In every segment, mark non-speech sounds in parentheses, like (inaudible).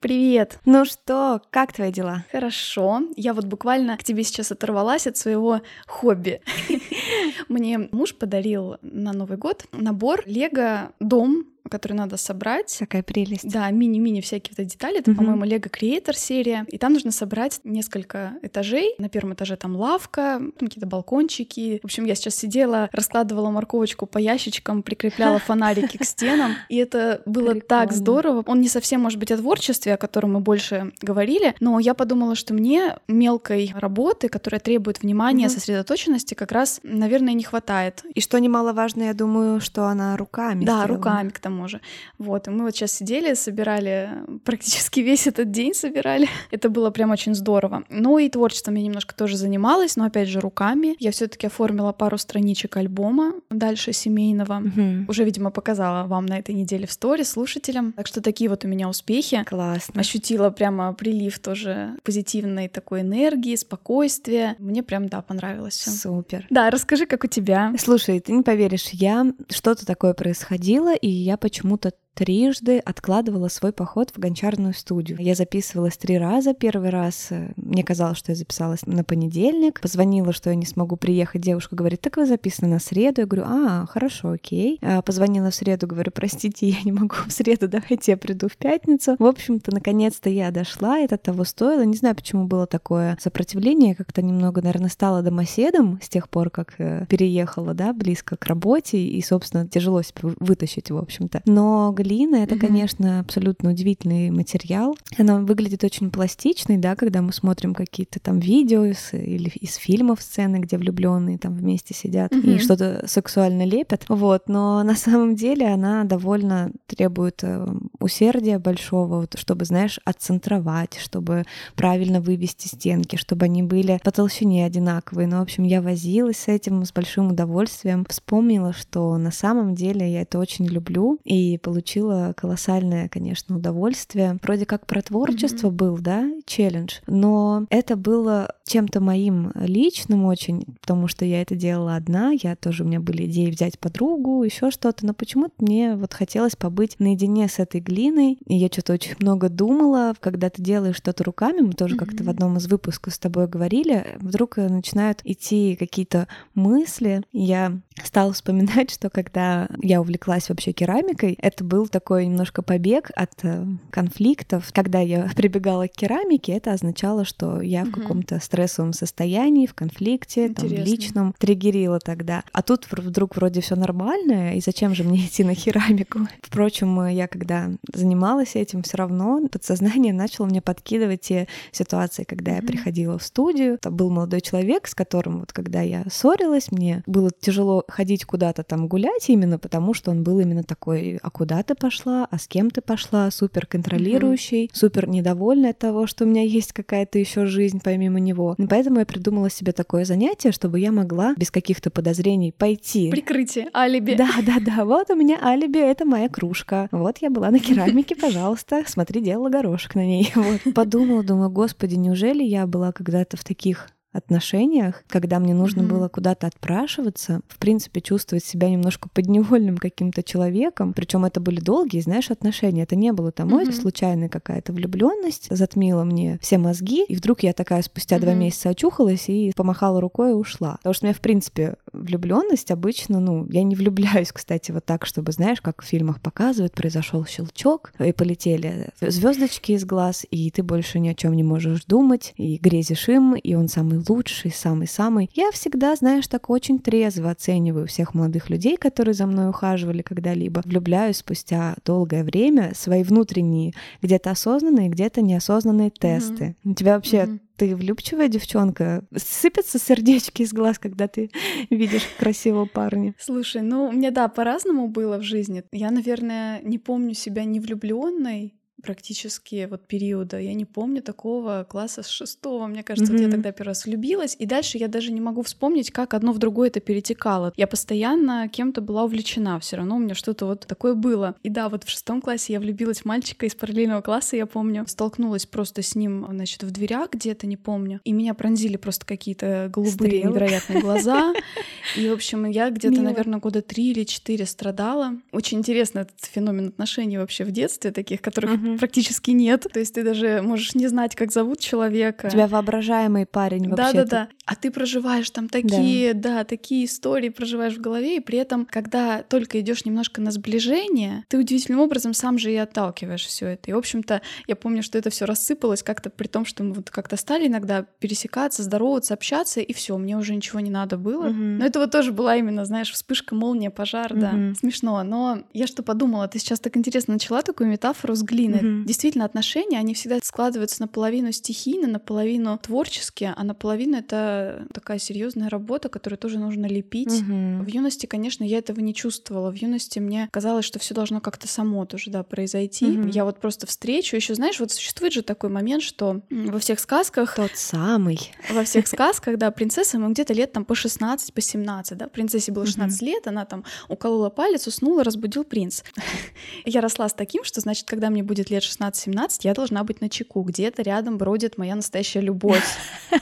Привет! Ну что, как твои дела? Хорошо. Я вот буквально к тебе сейчас оторвалась от своего хобби. (laughs) Мне муж подарил на Новый год набор Лего Дом который надо собрать. Какая прелесть. Да, мини-мини всякие вот детали. Это, угу. по-моему, Lego Creator серия. И там нужно собрать несколько этажей. На первом этаже там лавка, какие-то балкончики. В общем, я сейчас сидела, раскладывала морковочку по ящичкам, прикрепляла (laughs) фонарики к стенам. И это было так здорово. Он не совсем, может быть, о творчестве, о котором мы больше говорили, но я подумала, что мне мелкой работы, которая требует внимания, сосредоточенности, как раз, наверное, не хватает. И что немаловажно, я думаю, что она руками. Да, руками к тому тому же. Вот, и мы вот сейчас сидели, собирали, практически (laughs) весь этот день собирали. Это было прям очень здорово. Ну и творчеством я немножко тоже занималась, но опять же руками. Я все таки оформила пару страничек альбома дальше семейного. Угу. Уже, видимо, показала вам на этой неделе в сторис слушателям. Так что такие вот у меня успехи. Классно. Ощутила прямо прилив тоже позитивной такой энергии, спокойствия. Мне прям, да, понравилось все. Супер. Да, расскажи, как у тебя. Слушай, ты не поверишь, я что-то такое происходило, и я почему-то трижды откладывала свой поход в гончарную студию. Я записывалась три раза. Первый раз э, мне казалось, что я записалась на понедельник. Позвонила, что я не смогу приехать. Девушка говорит, так вы записаны на среду. Я говорю, а, хорошо, окей. А, позвонила в среду, говорю, простите, я не могу в среду, давайте я приду в пятницу. В общем-то, наконец-то я дошла, это того стоило. Не знаю, почему было такое сопротивление. Как-то немного, наверное, стала домоседом с тех пор, как э, переехала, да, близко к работе. И, собственно, тяжело себя вытащить, в общем-то. Но глина — это, mm-hmm. конечно, абсолютно удивительный материал. Она выглядит очень пластичной, да, когда мы смотрим какие-то там видео из, или из фильмов сцены, где влюбленные там вместе сидят mm-hmm. и что-то сексуально лепят. Вот, но на самом деле она довольно требует э, усердия большого, вот, чтобы, знаешь, отцентровать, чтобы правильно вывести стенки, чтобы они были по толщине одинаковые. Ну, в общем, я возилась с этим с большим удовольствием. Вспомнила, что на самом деле я это очень люблю и получила получила колоссальное, конечно, удовольствие. Вроде как про творчество mm-hmm. был, да, челлендж, но это было чем-то моим личным очень, потому что я это делала одна, я тоже, у меня были идеи взять подругу, еще что-то, но почему-то мне вот хотелось побыть наедине с этой глиной, и я что-то очень много думала, когда ты делаешь что-то руками, мы тоже mm-hmm. как-то в одном из выпусков с тобой говорили, вдруг начинают идти какие-то мысли, я стала вспоминать, что когда я увлеклась вообще керамикой, это был был такой немножко побег от э, конфликтов. Когда я (laughs) прибегала к керамике, это означало, что я в каком-то стрессовом состоянии, в конфликте, там, личном, триггерила тогда. А тут вдруг вроде все нормально, и зачем же мне (laughs) идти на керамику? Впрочем, э, я когда занималась этим, все равно подсознание начало мне подкидывать те ситуации, когда mm-hmm. я приходила в студию. Там был молодой человек, с которым вот когда я ссорилась, мне было тяжело ходить куда-то там гулять именно потому, что он был именно такой, а куда ты пошла, а с кем ты пошла, супер контролирующий, mm-hmm. супер недовольный от того, что у меня есть какая-то еще жизнь помимо него. И поэтому я придумала себе такое занятие, чтобы я могла без каких-то подозрений пойти. Прикрытие, алиби. Да, да, да, вот у меня алиби, это моя кружка. Вот я была на керамике, пожалуйста, смотри, делала горошек на ней. (laughs) Вот. Подумала, думаю, господи, неужели я была когда-то в таких отношениях, когда мне нужно mm-hmm. было куда-то отпрашиваться, в принципе, чувствовать себя немножко подневольным каким-то человеком. Причем это были долгие, знаешь, отношения. Это не было там mm-hmm. случайная какая-то влюбленность, затмила мне все мозги, и вдруг я такая спустя mm-hmm. два месяца очухалась и помахала рукой и ушла. Потому что у меня, в принципе, влюбленность обычно, ну, я не влюбляюсь, кстати, вот так, чтобы, знаешь, как в фильмах показывают, произошел щелчок, и полетели звездочки из глаз, и ты больше ни о чем не можешь думать, и грезишь им, и он самый лучший, самый-самый. Я всегда, знаешь, так очень трезво оцениваю всех молодых людей, которые за мной ухаживали когда-либо. Влюбляюсь спустя долгое время свои внутренние, где-то осознанные, где-то неосознанные тесты. Mm-hmm. У тебя вообще mm-hmm ты влюбчивая девчонка? Сыпятся сердечки из глаз, когда ты (laughs) видишь красивого парня? Слушай, ну, у меня, да, по-разному было в жизни. Я, наверное, не помню себя не влюбленной, практически вот периода. Я не помню такого класса с шестого. Мне кажется, mm-hmm. вот я тогда первый раз влюбилась. И дальше я даже не могу вспомнить, как одно в другое это перетекало. Я постоянно кем-то была увлечена. Все равно у меня что-то вот такое было. И да, вот в шестом классе я влюбилась в мальчика из параллельного класса, я помню. Столкнулась просто с ним, значит, в дверях где-то, не помню. И меня пронзили просто какие-то голубые Стрелы. невероятные глаза. (laughs) И, в общем, я где-то, наверное, года три или четыре страдала. Очень интересно этот феномен отношений вообще в детстве, таких, которых практически нет. То есть ты даже можешь не знать, как зовут человека. У тебя воображаемый парень вообще. Да-да-да. А ты проживаешь там такие, да. да, такие истории проживаешь в голове, и при этом, когда только идешь немножко на сближение, ты удивительным образом сам же и отталкиваешь все это. И, в общем-то, я помню, что это все рассыпалось как-то при том, что мы вот как-то стали иногда пересекаться, здороваться, общаться, и все, мне уже ничего не надо было. Угу. Но это вот тоже была именно, знаешь, вспышка, молния, пожар, угу. да. Смешно. Но я что подумала, ты сейчас так интересно начала такую метафору с глиной. Угу. Действительно, отношения, они всегда складываются наполовину стихийно, наполовину творчески, а наполовину это такая серьезная работа, которую тоже нужно лепить. Угу. В юности, конечно, я этого не чувствовала. В юности мне казалось, что все должно как-то само тоже, да, произойти. Угу. Я вот просто встречу. Еще знаешь, вот существует же такой момент, что во всех сказках... Тот самый. Во всех (laughs) сказках, да, принцесса, ему где-то лет там по 16, по 17, да. Принцессе было 16 угу. лет, она там уколола палец, уснула, разбудил принц. (laughs) Я росла с таким, что, значит, когда мне будет лет 16-17, я должна быть на чеку. Где-то рядом бродит моя настоящая любовь. (laughs)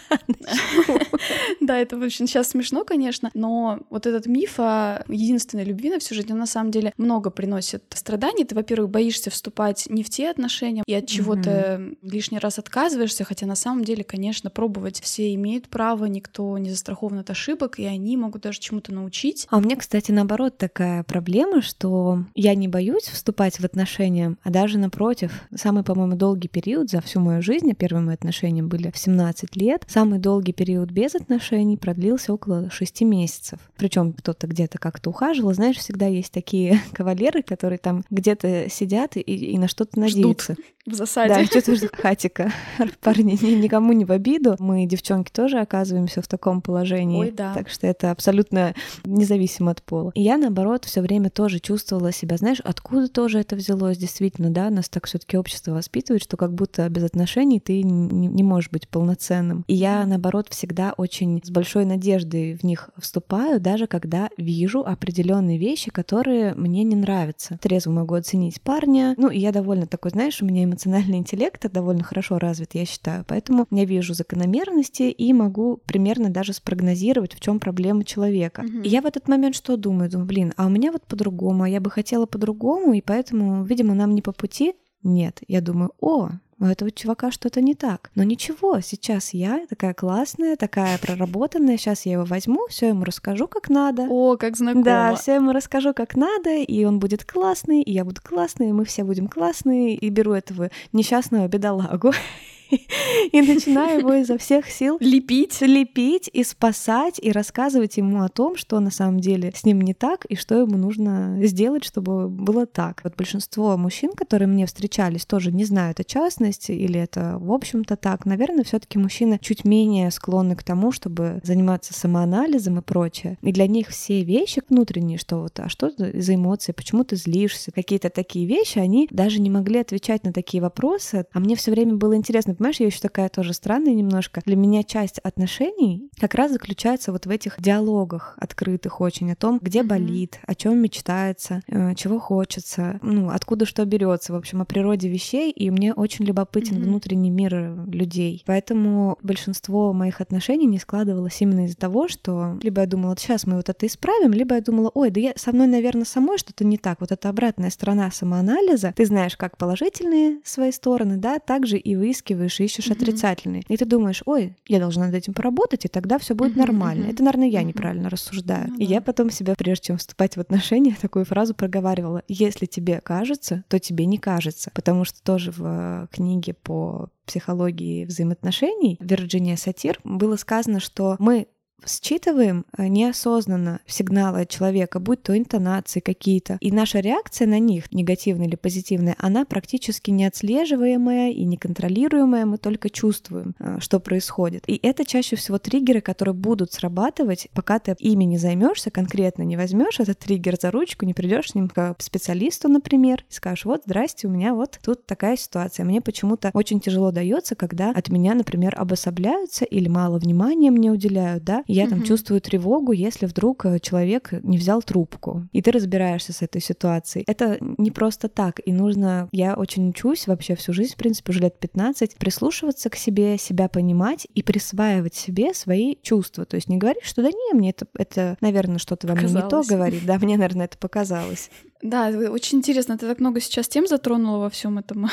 Да, это очень сейчас смешно, конечно, но вот этот миф о единственной любви на всю жизнь, он на самом деле много приносит страданий. Ты, во-первых, боишься вступать не в те отношения и от чего-то лишний раз отказываешься, хотя на самом деле, конечно, пробовать все имеют право, никто не застрахован от ошибок, и они могут даже чему-то научить. А у меня, кстати, наоборот такая проблема, что я не боюсь вступать в отношения, а даже напротив, самый, по-моему, долгий период за всю мою жизнь, а первые мои отношения были в 17 лет, самый долгий период без отношений продлился около 6 месяцев. Причем кто-то где-то как-то ухаживал. Знаешь, всегда есть такие (laughs) кавалеры, которые там где-то сидят и, и на что-то надеются. Ждут (laughs) в засаде. Да, что-то ждут хатика. (laughs) Парни, никому не в обиду. Мы, девчонки, тоже оказываемся в таком положении. Ой, да. Так что это абсолютно независимо от пола. И я, наоборот, все время тоже чувствовала себя, знаешь, откуда тоже это взялось, действительно, да, нас так все таки общество воспитывает, что как будто без отношений ты не, не можешь быть полноценным. И я, наоборот, всегда очень с большой надеждой в них вступаю, даже когда вижу определенные вещи, которые мне не нравятся. Трезво могу оценить парня. Ну, и я довольно такой, знаешь, у меня эмоциональный интеллект довольно хорошо развит, я считаю. Поэтому я вижу закономерности и могу примерно даже спрогнозировать, в чем проблема человека. Угу. И я в этот момент что думаю? Думаю, блин, а у меня вот по-другому, а я бы хотела по-другому, и поэтому, видимо, нам не по пути. Нет, я думаю, о, у этого чувака что-то не так. Но ничего, сейчас я такая классная, такая проработанная, сейчас я его возьму, все ему расскажу, как надо. О, как знакомо. Да, все ему расскажу, как надо, и он будет классный, и я буду классный, и мы все будем классные, и беру этого несчастного бедолагу (laughs) (laughs) и начинаю его изо всех сил лепить, лепить и спасать, и рассказывать ему о том, что на самом деле с ним не так, и что ему нужно сделать, чтобы было так. Вот большинство мужчин, которые мне встречались, тоже не знают о частности, или это в общем-то так. Наверное, все таки мужчины чуть менее склонны к тому, чтобы заниматься самоанализом и прочее. И для них все вещи внутренние, что вот, а что за эмоции, почему ты злишься, какие-то такие вещи, они даже не могли отвечать на такие вопросы. А мне все время было интересно, понимаешь, я еще такая тоже странная немножко. Для меня часть отношений как раз заключается вот в этих диалогах открытых очень о том, где болит, о чем мечтается, э, чего хочется, ну, откуда что берется, в общем, о природе вещей, и мне очень любопытен mm-hmm. внутренний мир людей. Поэтому большинство моих отношений не складывалось именно из-за того, что либо я думала, сейчас мы вот это исправим, либо я думала, ой, да я со мной, наверное, самой что-то не так. Вот это обратная сторона самоанализа. Ты знаешь как положительные свои стороны, да, также и выискиваешь ищешь, ищешь mm-hmm. отрицательные. И ты думаешь, ой, я должна над этим поработать, и тогда все будет mm-hmm. нормально. Это, наверное, я неправильно рассуждаю. Mm-hmm. И я потом себя, прежде чем вступать в отношения, (laughs) такую фразу проговаривала. Если тебе кажется, то тебе не кажется. Потому что тоже в э, книге по психологии взаимоотношений Вирджиния Сатир было сказано, что мы считываем э, неосознанно сигналы человека, будь то интонации какие-то, и наша реакция на них, негативная или позитивная, она практически неотслеживаемая и неконтролируемая, мы только чувствуем, э, что происходит. И это чаще всего триггеры, которые будут срабатывать, пока ты ими не займешься, конкретно не возьмешь этот триггер за ручку, не придешь с ним к специалисту, например, и скажешь, вот, здрасте, у меня вот тут такая ситуация. Мне почему-то очень тяжело дается, когда от меня, например, обособляются или мало внимания мне уделяют, да, и я там чувствую тревогу, если вдруг э, человек не взял трубку, и ты разбираешься с этой ситуацией. Это не просто так, и нужно, я очень учусь вообще всю жизнь, в принципе, уже лет 15, прислушиваться к себе, себя понимать и присваивать себе свои чувства. То есть не говорить, что да не, мне это, это наверное, что-то во мне не то говорит, да, мне, наверное, это показалось. Да, очень интересно, ты так много сейчас тем затронула во всем этом.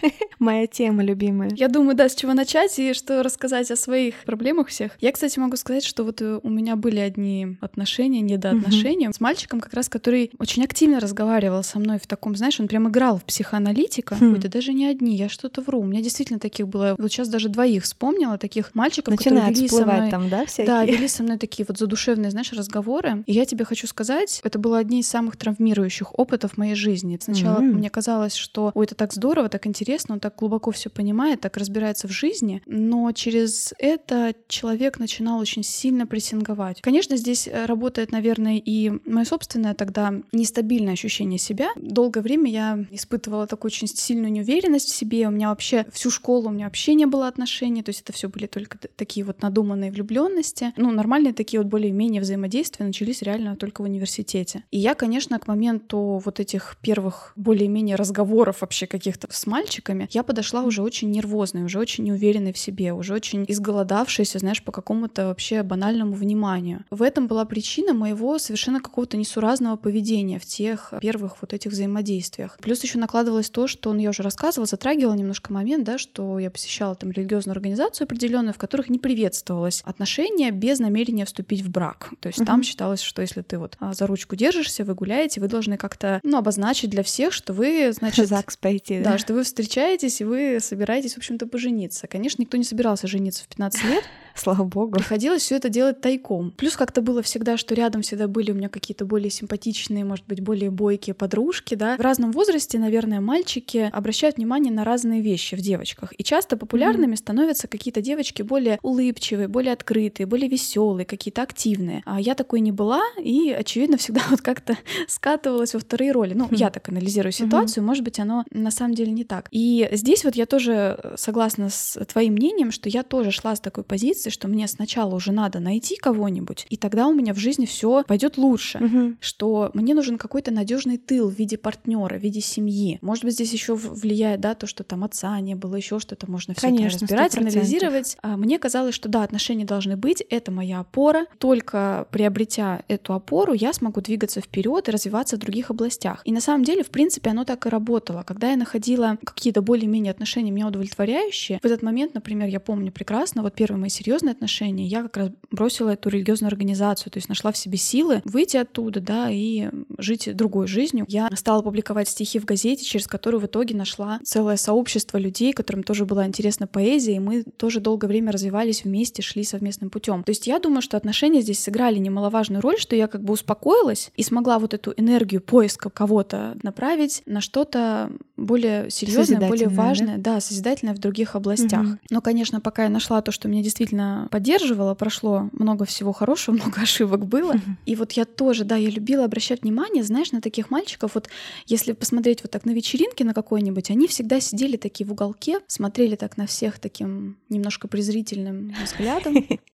(laughs) Моя тема любимая. Я думаю, да, с чего начать и что рассказать о своих проблемах всех. Я, кстати, могу сказать, что вот э, у меня были одни отношения, недоотношения mm-hmm. с мальчиком, как раз который очень активно разговаривал со мной в таком, знаешь, он прям играл в психоаналитика. Mm-hmm. Ой, да даже не одни, я что-то вру. У меня действительно таких было. Вот сейчас даже двоих вспомнила, таких мальчиков, Начинает которые вели со мной... там, да, всякие? Да, вели со мной такие вот задушевные, знаешь, разговоры. И я тебе хочу сказать, это было одни из самых травмирующих опытов в моей жизни. Сначала mm-hmm. мне казалось, что ой, это так здорово, так интересно, он так глубоко все понимает, так разбирается в жизни, но через это человек начинал очень сильно прессинговать. Конечно, здесь э, работает, наверное, и мое собственное тогда нестабильное ощущение себя. Долгое время я испытывала такую очень сильную неуверенность в себе. У меня вообще всю школу у меня вообще не было отношений, то есть это все были только такие вот надуманные влюбленности. Ну, нормальные такие вот более-менее взаимодействия начались реально только в университете. И я, конечно, к моменту вот этих первых более-менее разговоров вообще каких-то с мальчиками, я подошла уже очень нервозной, уже очень неуверенной в себе, уже очень изголодавшаяся, знаешь, по какому-то вообще банальному вниманию. В этом была причина моего совершенно какого-то несуразного поведения в тех первых вот этих взаимодействиях. Плюс еще накладывалось то, что, ну, я уже рассказывала, затрагивала немножко момент, да, что я посещала там религиозную организацию определенную, в которых не приветствовалось отношения без намерения вступить в брак. То есть угу. там считалось, что если ты вот а, за ручку держишься, вы гуляете, вы должны как-то, ну, обозначить для всех, что вы, значит... (laughs) ЗАГС пойти, да? Да, что вы встречаетесь, и вы собираетесь, в общем-то, пожениться. Конечно, никто не собирался жениться в 15 лет. (laughs) Слава богу. Приходилось все это делать тайком. Плюс как-то было всегда, что рядом всегда были у меня какие-то более симпатичные, может быть, более бойкие подружки, да. В разном возрасте, наверное, мальчики обращают внимание на разные вещи в девочках. И часто популярными mm-hmm. становятся какие-то девочки более улыбчивые, более открытые, более веселые, какие-то активные. А я такой не была, и, очевидно, всегда (laughs) вот как-то скатывалась во вторые роли. Ну, mm-hmm. я так анализирую ситуацию, mm-hmm. может быть, оно на самом деле не так. И здесь вот я тоже согласна с твоим мнением, что я тоже шла с такой позиции, что мне сначала уже надо найти кого-нибудь, и тогда у меня в жизни все пойдет лучше. Угу. Что мне нужен какой-то надежный тыл в виде партнера, в виде семьи. Может быть, здесь еще влияет, да, то, что там отца не было, еще что-то можно все это разбирать, 100%. анализировать. А мне казалось, что да, отношения должны быть, это моя опора. Только приобретя эту опору, я смогу двигаться вперед и развиваться в других областях. И на самом деле, в принципе, оно так и работало. Когда я находила какие-то более-менее отношения меня удовлетворяющие, в этот момент, например, я помню прекрасно, вот первые мои серьезные отношения, я как раз бросила эту религиозную организацию, то есть нашла в себе силы выйти оттуда, да, и жить другой жизнью. Я стала публиковать стихи в газете, через которую в итоге нашла целое сообщество людей, которым тоже была интересна поэзия, и мы тоже долгое время развивались вместе, шли совместным путем. То есть я думаю, что отношения здесь сыграли немаловажную роль, что я как бы успокоилась и смогла вот эту энергию поиска кого-то направить на что-то более серьезное, более важное, да? да, созидательное в других областях. Угу. Но, конечно, пока я нашла то, что меня действительно поддерживало, прошло много всего хорошего, (laughs) много ошибок было. Угу. И вот я тоже, да, я любила обращать внимание, знаешь, на таких мальчиков. Вот если посмотреть вот так на вечеринке на какой-нибудь, они всегда сидели такие в уголке, смотрели так на всех таким немножко презрительным взглядом. (laughs)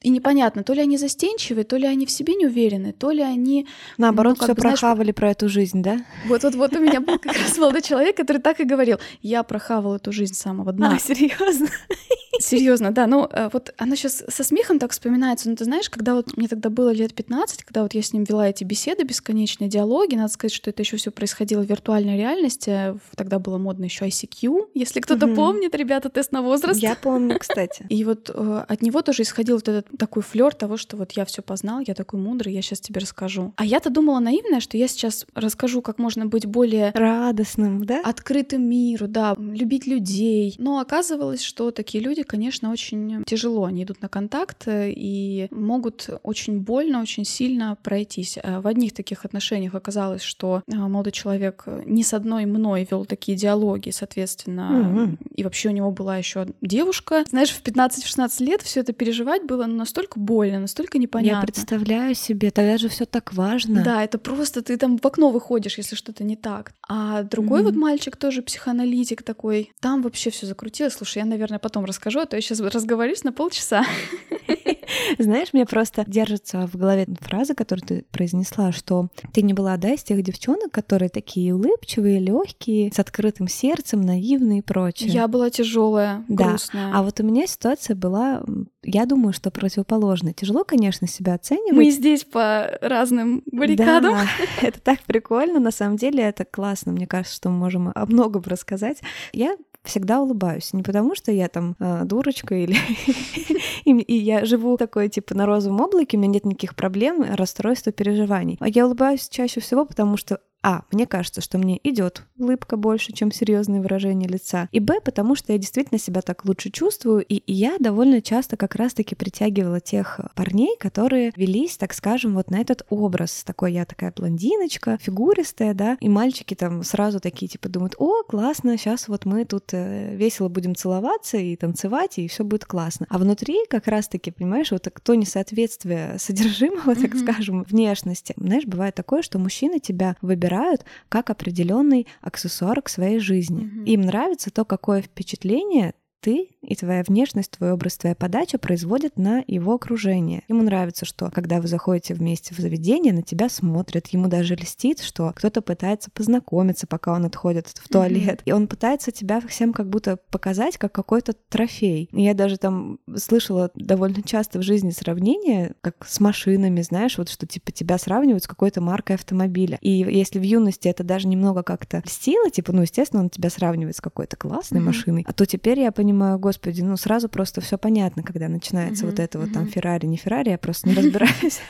И непонятно, то ли они застенчивые, то ли они в себе не уверены, то ли они... Наоборот, ну, все бы, прохавали знаешь, про эту жизнь, да? Вот-вот-вот у меня был (laughs) как раз молодой человек, который так и говорил. Я прохавал эту жизнь с самого дна. А, серьезно? (laughs) Серьезно, да. Ну, э, вот она сейчас со смехом так вспоминается. Но ты знаешь, когда вот мне тогда было лет 15, когда вот я с ним вела эти беседы, бесконечные диалоги, надо сказать, что это еще все происходило в виртуальной реальности. Тогда было модно еще ICQ, если кто-то угу. помнит, ребята, тест на возраст. Я помню, кстати. (laughs) И вот э, от него тоже исходил вот этот такой флер того, что вот я все познал, я такой мудрый, я сейчас тебе расскажу. А я-то думала наивная, что я сейчас расскажу, как можно быть более радостным, да? Открытым миру, да, любить людей. Но оказывалось, что такие люди, конечно, очень тяжело, они идут на контакт э, и могут очень больно, очень сильно пройтись. Э, в одних таких отношениях оказалось, что э, молодой человек не с одной мной вел такие диалоги, соответственно, mm-hmm. и вообще у него была еще девушка. Знаешь, в 15-16 лет все это переживать было настолько больно, настолько непонятно. Я представляю себе, тогда же все так важно. Да, это просто ты там в окно выходишь, если что-то не так. А другой mm-hmm. вот мальчик тоже психоаналитик такой, там вообще все закрутилось. Слушай, я, наверное, потом расскажу, а то я сейчас разговорюсь на полчаса. (laughs) (laughs) Знаешь, мне просто держится в голове фраза, которую ты произнесла, что ты не была, да, из тех девчонок, которые такие улыбчивые, легкие, с открытым сердцем, наивные и прочее. Я была тяжелая, грустная. Да. А вот у меня ситуация была, я думаю, что противоположно. Тяжело, конечно, себя оценивать. Мы здесь по разным баррикадам. Да, (laughs) это так прикольно. На самом деле это классно. Мне кажется, что мы можем о многом рассказать. Я всегда улыбаюсь. Не потому, что я там э, дурочка или... (laughs) и я живу такой, типа, на розовом облаке, у меня нет никаких проблем, расстройства, переживаний. А я улыбаюсь чаще всего, потому что а, мне кажется, что мне идет улыбка больше, чем серьезные выражения лица. И Б, потому что я действительно себя так лучше чувствую. И, я довольно часто как раз-таки притягивала тех парней, которые велись, так скажем, вот на этот образ. Такой я такая блондиночка, фигуристая, да, и мальчики там сразу такие типа думают, о, классно, сейчас вот мы тут э, весело будем целоваться и танцевать, и все будет классно. А внутри как раз-таки, понимаешь, вот то несоответствие (laughs) содержимого, так скажем, внешности. Знаешь, бывает такое, что мужчина тебя выбирает выбирают как определенный аксессуар к своей жизни. Mm-hmm. Им нравится то, какое впечатление ты и твоя внешность, твой образ, твоя подача производят на его окружение. Ему нравится, что когда вы заходите вместе в заведение, на тебя смотрят. Ему даже льстит, что кто-то пытается познакомиться, пока он отходит в туалет. Mm-hmm. И он пытается тебя всем как будто показать как какой-то трофей. И я даже там слышала довольно часто в жизни сравнение, как с машинами, знаешь, вот что типа тебя сравнивают с какой-то маркой автомобиля. И если в юности это даже немного как-то льстило, типа, ну, естественно, он тебя сравнивает с какой-то классной mm-hmm. машиной, а то теперь я понимаю, понимаю, господи, ну сразу просто все понятно, когда начинается mm-hmm. вот это вот там Феррари, не Феррари, я просто не разбираюсь.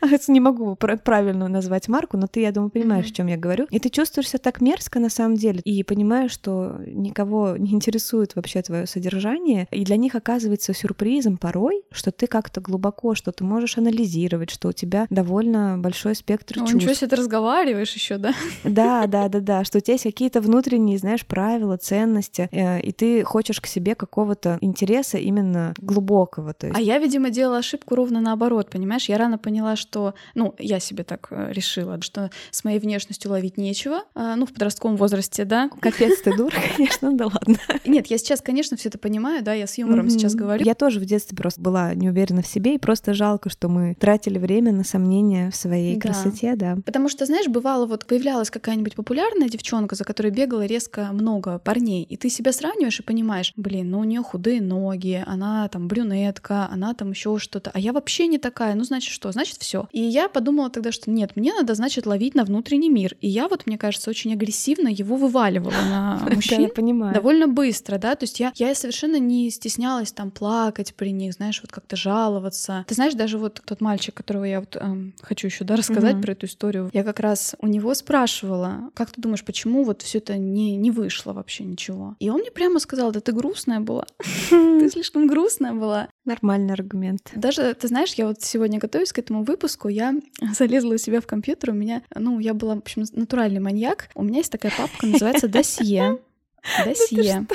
(laughs) Не могу правильно назвать марку, но ты, я думаю, понимаешь, о чем я говорю. И ты чувствуешь себя так мерзко на самом деле, и понимаешь, что никого не интересует вообще твое содержание, и для них оказывается сюрпризом порой, что ты как-то глубоко что-то можешь анализировать, что у тебя довольно большой спектр чувств. Ничего себе, ты разговариваешь еще, да? Да, да, да, да, что у тебя есть какие-то внутренние, знаешь, правила, ценности, э, и ты хочешь к себе какого-то интереса именно глубокого. То есть. А я, видимо, делала ошибку ровно наоборот, понимаешь? Я рано поняла, что, ну, я себе так э, решила, что с моей внешностью ловить нечего, а, ну, в подростковом возрасте, да. Капец, ты дура, (laughs) конечно, да ладно. Нет, я сейчас, конечно, все это понимаю, да, я с юмором сейчас говорю. Я тоже в детстве просто была не уверена в себе, и просто жалко, что мы тратили время на сомнения в своей красоте, да. Потому что, знаешь, бывало, вот появлялась какая-нибудь популярная девчонка, за которой бегало резко много парней, и ты себя сравниваешь и понимаешь, блин, ну у нее худые ноги, она там брюнетка, она там еще что-то, а я вообще не такая, ну значит что, значит все. И я подумала тогда, что нет, мне надо, значит, ловить на внутренний мир. И я вот, мне кажется, очень агрессивно его вываливала на (laughs) мужчин. Я понимаю. Довольно быстро, да, то есть я, я совершенно не стеснялась там плакать при них, знаешь, вот как-то жаловаться. Ты знаешь, даже вот тот мальчик, которого я вот эм, хочу еще, да, рассказать угу. про эту историю, я как раз у него спрашивала, как ты думаешь, почему вот все это не, не вышло вообще ничего? И он мне прямо сказал, да ты грустная была. (laughs) Ты слишком грустная была. Нормальный аргумент. Даже, ты знаешь, я вот сегодня готовюсь к этому выпуску, я (laughs) залезла у себя в компьютер, у меня, ну, я была, в общем, натуральный маньяк. У меня есть такая папка, называется «Досье». (laughs) Досье.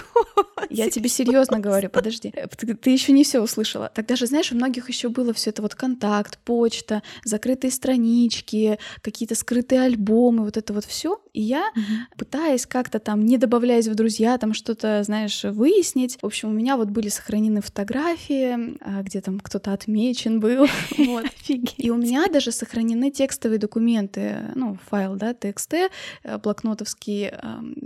Я тебе серьезно говорю, подожди. Ты, ты еще не все услышала. Тогда же, знаешь, у многих еще было все это вот контакт, почта, закрытые странички, какие-то скрытые альбомы, вот это вот все. И я, угу. пытаясь как-то там, не добавляясь в друзья, там что-то, знаешь, выяснить. В общем, у меня вот были сохранены фотографии, а, где там кто-то отмечен был. (laughs) Вот. И у меня даже сохранены текстовые документы, ну, файл, да, TXT, э, блокнотовские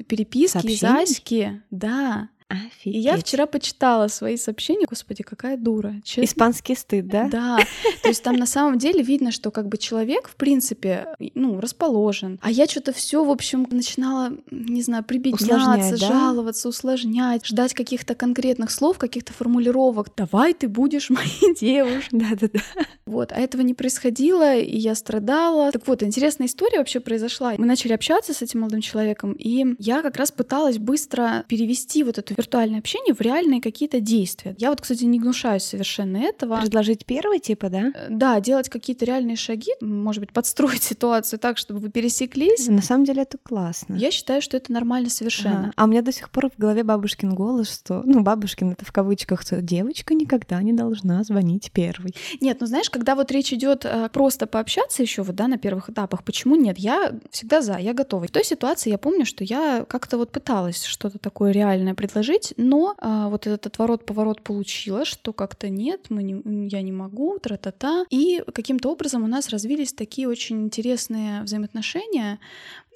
переписки, записи, да. Офигеть. И я вчера почитала свои сообщения. Господи, какая дура. Честно. Испанский стыд, да? Да. То есть там на самом деле видно, что как бы человек, в принципе, ну, расположен. А я что-то все, в общем, начинала, не знаю, прибедняться, да? жаловаться, усложнять, ждать каких-то конкретных слов, каких-то формулировок. Давай ты будешь моей (laughs) девушкой. Да-да-да. Вот, а этого не происходило, и я страдала. Так вот, интересная история вообще произошла. Мы начали общаться с этим молодым человеком, и я как раз пыталась быстро перевести вот это виртуальное общение в реальные какие-то действия. Я вот, кстати, не гнушаюсь совершенно этого. Предложить первый, типа, да? Э, Да, делать какие-то реальные шаги, может быть, подстроить (laughs) ситуацию так, чтобы вы пересеклись. На самом деле это классно. Я считаю, что это нормально совершенно. Ага. А у меня до сих пор в голове бабушкин голос, что, ну, бабушкин это в кавычках, что девочка никогда не должна звонить первой. Нет, ну знаешь, когда вот речь идет э, просто пообщаться еще вот, да, на первых этапах, почему нет? Я всегда за, я готова. В той ситуации я помню, что я как-то вот пыталась что-то такое реальное предложить, но а, вот этот отворот-поворот получила, что как-то нет, мы не, я не могу, тра-та-та. И каким-то образом у нас развились такие очень интересные взаимоотношения,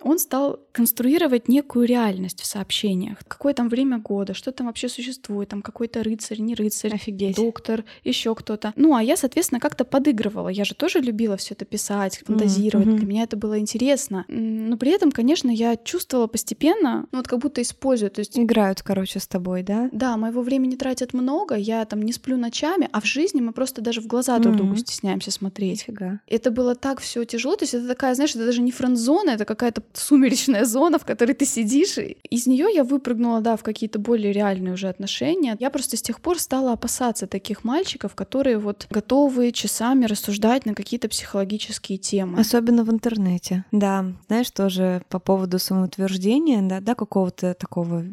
он стал конструировать некую реальность в сообщениях. Какое там время года, что там вообще существует, там какой-то рыцарь, не рыцарь, Офигеть. доктор, еще кто-то. Ну, а я, соответственно, как-то подыгрывала. Я же тоже любила все это писать, фантазировать. Мгм. Для меня это было интересно. Но при этом, конечно, я чувствовала постепенно, ну вот как будто использую. То есть Играют, короче, с тобой, да? да, моего времени тратят много, я там не сплю ночами, а в жизни мы просто даже в глаза друг другу стесняемся смотреть. Нифига. Это было так все тяжело, то есть это такая, знаешь, это даже не френд-зона, это какая-то сумеречная зона, в которой ты сидишь. Из нее я выпрыгнула, да, в какие-то более реальные уже отношения. Я просто с тех пор стала опасаться таких мальчиков, которые вот готовы часами рассуждать на какие-то психологические темы. Особенно в интернете. Да, знаешь, тоже по поводу самоутверждения, да, да, какого-то такого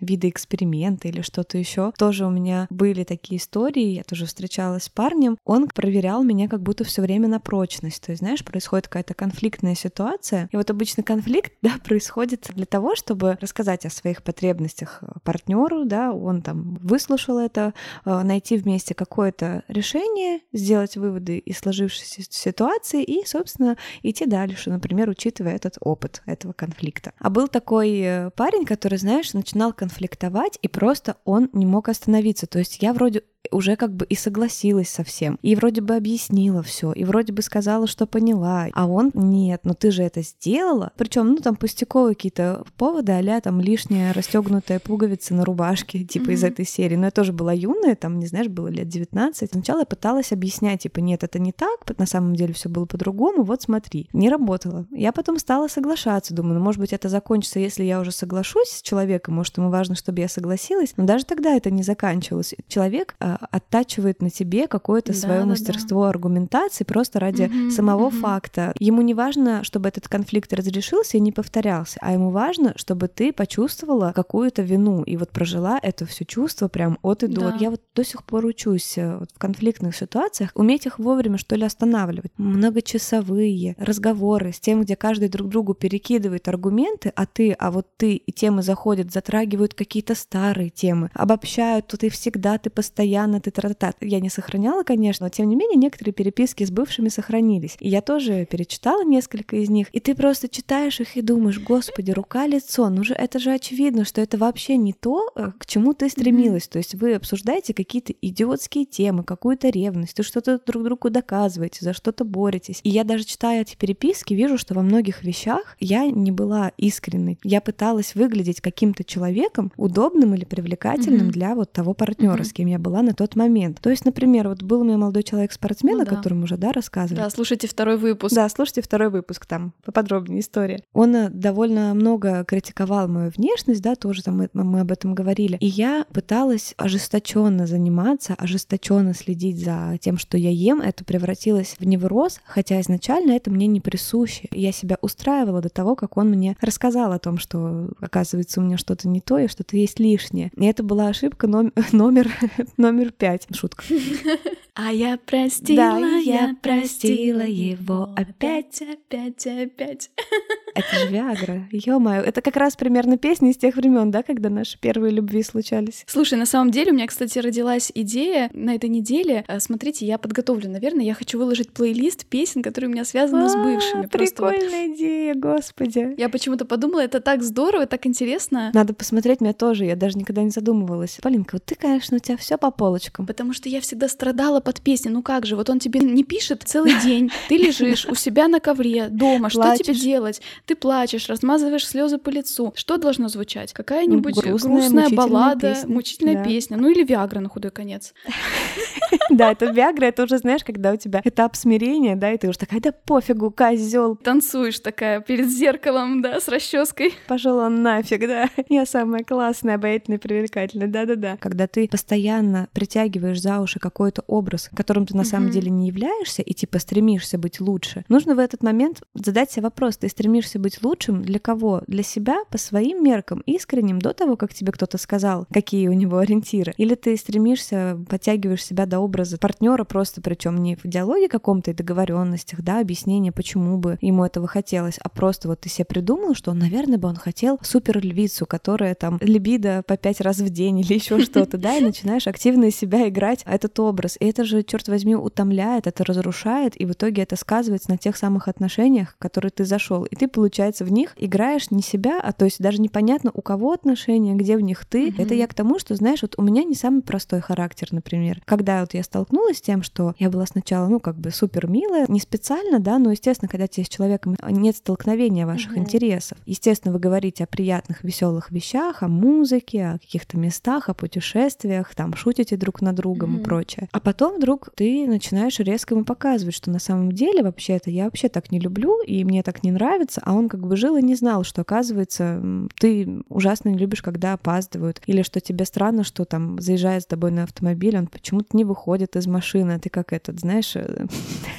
вида эксперимента или что-то еще. Тоже у меня были такие истории, я тоже встречалась с парнем, он проверял меня как будто все время на прочность. То есть, знаешь, происходит какая-то конфликтная ситуация, и вот обычно конфликт, (laughs) да, происходит для того, чтобы рассказать о своих потребностях партнеру, да, он там выслушал это, э, найти вместе какое-то решение, сделать выводы из сложившейся ситуации и, собственно, идти дальше, например, учитывая этот опыт этого конфликта. А был такой э, парень, который, знаешь, начинал конфликтовать, и просто он не мог остановиться. То есть я вроде уже как бы и согласилась со всем, и вроде бы объяснила все, и вроде бы сказала, что поняла, а он нет, ну ты же это сделала. Причем, ну там пустяковые какие-то поводы, а там лишняя расстегнутая пуговица на рубашке, (laughs) типа из Мгм. этой серии. Но я тоже была юная, там, не знаешь, было лет 19. Сначала я пыталась объяснять, типа, нет, это не так, на самом деле все было по-другому, вот смотри. Не работало. Я потом стала соглашаться, думаю, ну, может быть, это закончится, если я уже соглашусь с человеком, может, ему важно, чтобы я согласилась, но даже тогда это не заканчивалось. Человек а, оттачивает на тебе какое-то свое Да-да-да. мастерство аргументации просто ради Мгм, самого мгм. факта. Ему не важно, чтобы этот конфликт разрешился и не повторялся, а ему важно, чтобы ты почувствовала какую-то вину и вот прожила это все чувство прям от и до. Да. Я вот до сих пор учусь э, вот в конфликтных ситуациях уметь их вовремя что ли останавливать. Многочасовые разговоры с тем, где каждый друг другу перекидывает аргументы, а ты, а вот ты, и темы заходят, затрагивают какие-то старые темы, обобщают, то ты всегда, ты постоянно, ты тра та Я не сохраняла, конечно, но тем не менее некоторые переписки с бывшими сохранились. И я тоже перечитала несколько из них, и ты просто читаешь их и думаешь, господи, рука-лицо, ну же это же очевидно, что это вообще не то, э, к чему ты стремилась. То есть вы обсуждаете какие-то идиотские темы, какую-то ревность, вы что-то друг другу доказываете, за что-то боретесь. И я даже читая эти переписки, вижу, что во многих вещах я не была искренней. Я пыталась выглядеть каким-то человеком удобным или привлекательным Мгм. для вот того партнера, Мгм. с кем я была на тот момент. То есть, например, вот был у меня молодой человек-спортсмен, Ну о да. котором уже, да, рассказывали. Да, слушайте второй выпуск. Да, слушайте второй выпуск, там поподробнее история. Он э, довольно много критиковал мою внешность, да, тоже там мы, мы об этом говорили. И я пыталась ожесточенно заниматься, ожесточенно следить за тем, что я ем. Это превратилось в невроз, хотя изначально это мне не присуще. Я себя устраивала до того, как он мне рассказал о том, что, оказывается, у меня что-то не то и что-то есть лишнее. И это была ошибка ном- (laughs) номер, (laughs) номер пять. Шутка. (laughs) А я простила, Да, я простила его опять, опять, опять. (laughs) Это же Виагра. Ё-моё, это как раз примерно песни из тех времен, да, когда наши первые любви случались. Слушай, на самом деле у меня, кстати, родилась идея на этой неделе. Э, смотрите, я подготовлю, наверное, я хочу выложить плейлист песен, которые у меня связаны с бывшими. Прикольная идея, господи. Я почему-то подумала, это так здорово, так интересно. Надо посмотреть меня тоже, я даже никогда не задумывалась. Полинка, вот ты, конечно, у тебя все по полочкам. Потому что я всегда страдала под песни. Ну как же, вот он тебе не пишет целый день, ты лежишь у себя на ковре дома, что тебе делать? Ты плачешь, размазываешь слезы по лицу. Что должно звучать? Какая-нибудь грустная, грустная баллада, песня. мучительная да. песня. Ну или Виагра на худой конец. (laughs) Да, это Виагра, это уже, знаешь, когда у тебя этап смирения, да, и ты уже такая, да пофигу, козел. Танцуешь такая перед зеркалом, да, с расческой. Пошел он нафиг, да. (laughs) Я самая классная, обаятельная, привлекательная, да-да-да. Когда ты постоянно притягиваешь за уши какой-то образ, которым ты на самом деле не являешься, и типа стремишься быть лучше, нужно в этот момент задать себе вопрос, ты стремишься быть лучшим для кого? Для себя, по своим меркам, искренним, до того, как тебе кто-то сказал, какие у него ориентиры? Или ты стремишься, подтягиваешь себя до образа партнера просто, причем не в диалоге каком-то и договоренностях, да, объяснение, почему бы ему этого хотелось, а просто вот ты себе придумал, что, наверное, бы он хотел супер львицу, которая там либидо по пять раз в день или еще (laughs) что-то, да, и начинаешь активно из себя играть этот образ. И это же, черт возьми, утомляет, это разрушает, и в итоге это сказывается на тех самых отношениях, которые ты зашел. И ты, получается, в них играешь не себя, а то есть даже непонятно, у кого отношения, где в них ты. Mm-hmm. Это я к тому, что, знаешь, вот у меня не самый простой характер, например. Когда вот я столкнулась с тем, что я была сначала, ну, как бы супер милая, не специально, да, но, естественно, когда тебе с человеком нет столкновения ваших mm-hmm. интересов, естественно, вы говорите о приятных, веселых вещах, о музыке, о каких-то местах, о путешествиях, там, шутите друг над другом mm-hmm. и прочее. А потом вдруг ты начинаешь резко ему показывать, что на самом деле вообще-то я вообще так не люблю, и мне так не нравится, а он как бы жил и не знал, что, оказывается, ты ужасно не любишь, когда опаздывают, или что тебе странно, что там заезжает с тобой на автомобиль, он почему-то не выходит из машины, а ты как этот, знаешь... Э,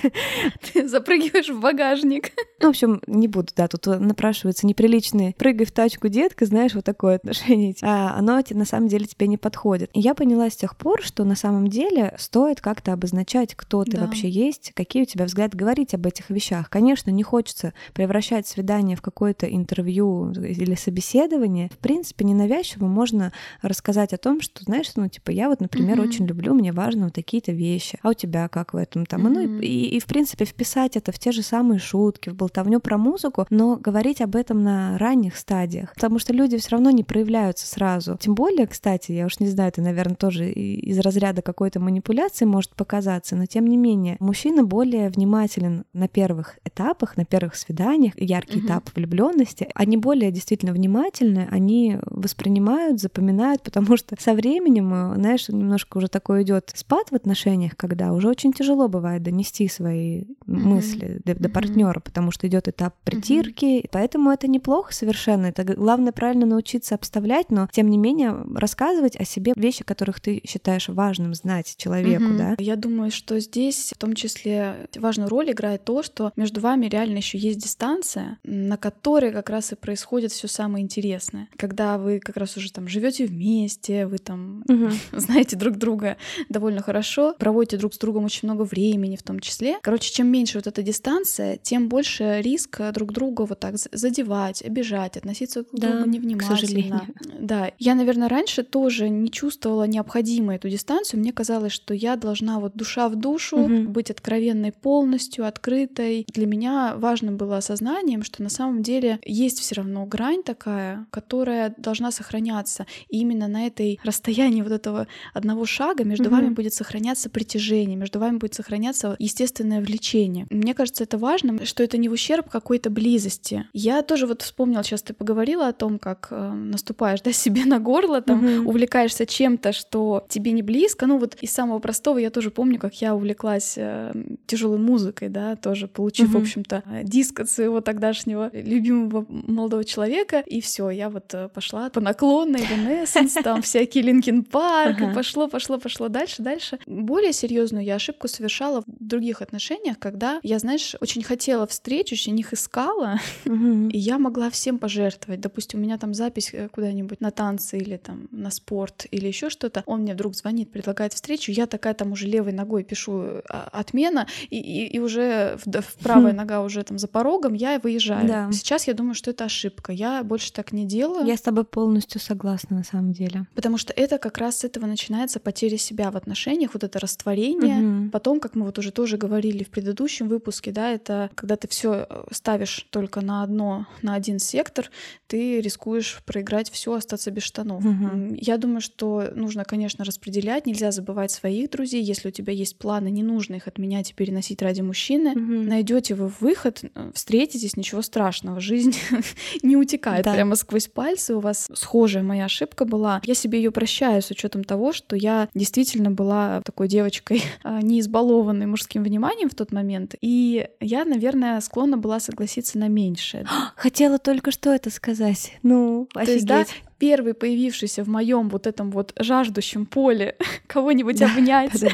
(laughs) ты запрыгиваешь в багажник. (laughs) Ну, в общем, не буду, да, тут напрашивается неприличный «прыгай в тачку, детка», знаешь, вот такое отношение. А оно на самом деле тебе не подходит. И я поняла с тех пор, что на самом деле стоит как-то обозначать, кто ты да. вообще есть, какие у тебя взгляды, говорить об этих вещах. Конечно, не хочется превращать свидание в какое-то интервью или собеседование. В принципе, ненавязчиво можно рассказать о том, что, знаешь, ну, типа, я вот, например, mm-hmm. очень люблю, мне важно вот такие-то вещи, а у тебя как в этом там? Mm-hmm. Ну, и, и, в принципе, вписать это в те же самые шутки, в болтовню про музыку, но говорить об этом на ранних стадиях, потому что люди все равно не проявляются сразу. Тем более, кстати, я уж не знаю, это, наверное, тоже из разряда какой-то манипуляции может показаться, но тем не менее, мужчина более внимателен на первых этапах, на первых свиданиях, яркий mm-hmm. этап влюбленности, они более действительно внимательны, они воспринимают, запоминают, потому что со временем, э, знаешь, немножко уже такой идет спад в отношениях, когда уже очень тяжело бывает донести свои mm-hmm. мысли до, до mm-hmm. партнера, потому что идет этап притирки, mm-hmm. поэтому это неплохо совершенно. Это главное правильно научиться обставлять, но тем не менее рассказывать о себе вещи, которых ты считаешь важным знать человеку, mm-hmm. да? Я думаю, что здесь в том числе важную роль играет то, что между вами реально еще есть дистанция, на которой как раз и происходит все самое интересное. Когда вы как раз уже там живете вместе, вы там угу. (laughs) знаете друг друга довольно хорошо, проводите друг с другом очень много времени в том числе. Короче, чем меньше вот эта дистанция, тем больше риск друг друга вот так задевать, обижать, относиться к да, другу невнимательно. Да, я, наверное, раньше тоже не чувствовала необходимо эту дистанцию. Мне казалось, что я должна вот душа в душу угу. быть откровенной полностью, открытой. Для меня важно было осознанием, что на самом деле есть все равно грань такая, которая должна сохраняться. И именно на этой расстоянии вот этого одного шага между mm-hmm. вами будет сохраняться притяжение, между вами будет сохраняться естественное влечение. Мне кажется, это важно, что это не в ущерб какой-то близости. Я тоже вот вспомнила, сейчас ты поговорила о том, как э, наступаешь да, (laughs) себе на горло, там mm-hmm. увлекаешься чем-то, что тебе не близко. Ну вот из самого простого я тоже помню, как я увлеклась э, тяжелой музыкой, да, тоже получив, mm-hmm. в общем-то, диск от своего тогдашнего любимого молодого человека, и все, я вот э, пошла по наклонной, Evanescence, там всякие Linkin Park, и пошло, пошло, пошло дальше, дальше. Более серьезную я ошибку совершала в других отношениях, когда я, знаешь, очень хотела встреч, очень их искала, и я могла всем пожертвовать. Допустим, у меня там запись э, куда-нибудь на танцы или там на спорт или еще что-то. Он мне вдруг звонит, предлагает встречу, я такая там уже левой ногой пишу а, отмена, и, и, и уже в, в правая хм. нога уже там за порогом, я выезжаю. Да. Сейчас я думаю, что это ошибка. Я больше так не делаю. Я с тобой полностью согласна на самом деле. Потому что это как раз с этого начинается потеря себя в отношениях, вот это растворение. Угу. Потом, как мы вот уже тоже говорили в предыдущем выпуске, да, это когда ты все э, ставишь только на одно, на один сектор, ты рискуешь проиграть все, остаться без штанов. Угу. Я думаю, что нужно, конечно, распределять, нельзя забывать своих друзей. Если у тебя есть планы, не нужно их отменять и переносить ради мужчины. Угу. Найдете вы выход, э, встретитесь, ничего страшного. Жизнь (laughs) не утекает да. прямо сквозь пальцы. У вас схожая моя ошибка была. Я себе ее прощаю с учетом того, что я действительно была такой девочкой, (laughs) а, не избалованной мужским вниманием в тот момент. И я, наверное, склонна была согласиться на меньшее. (gasps) Хотела только что это сказать. Ну, офигеть. То есть, да, первый появившийся в моем вот этом вот жаждущем поле (laughs) кого-нибудь да, обнять, да,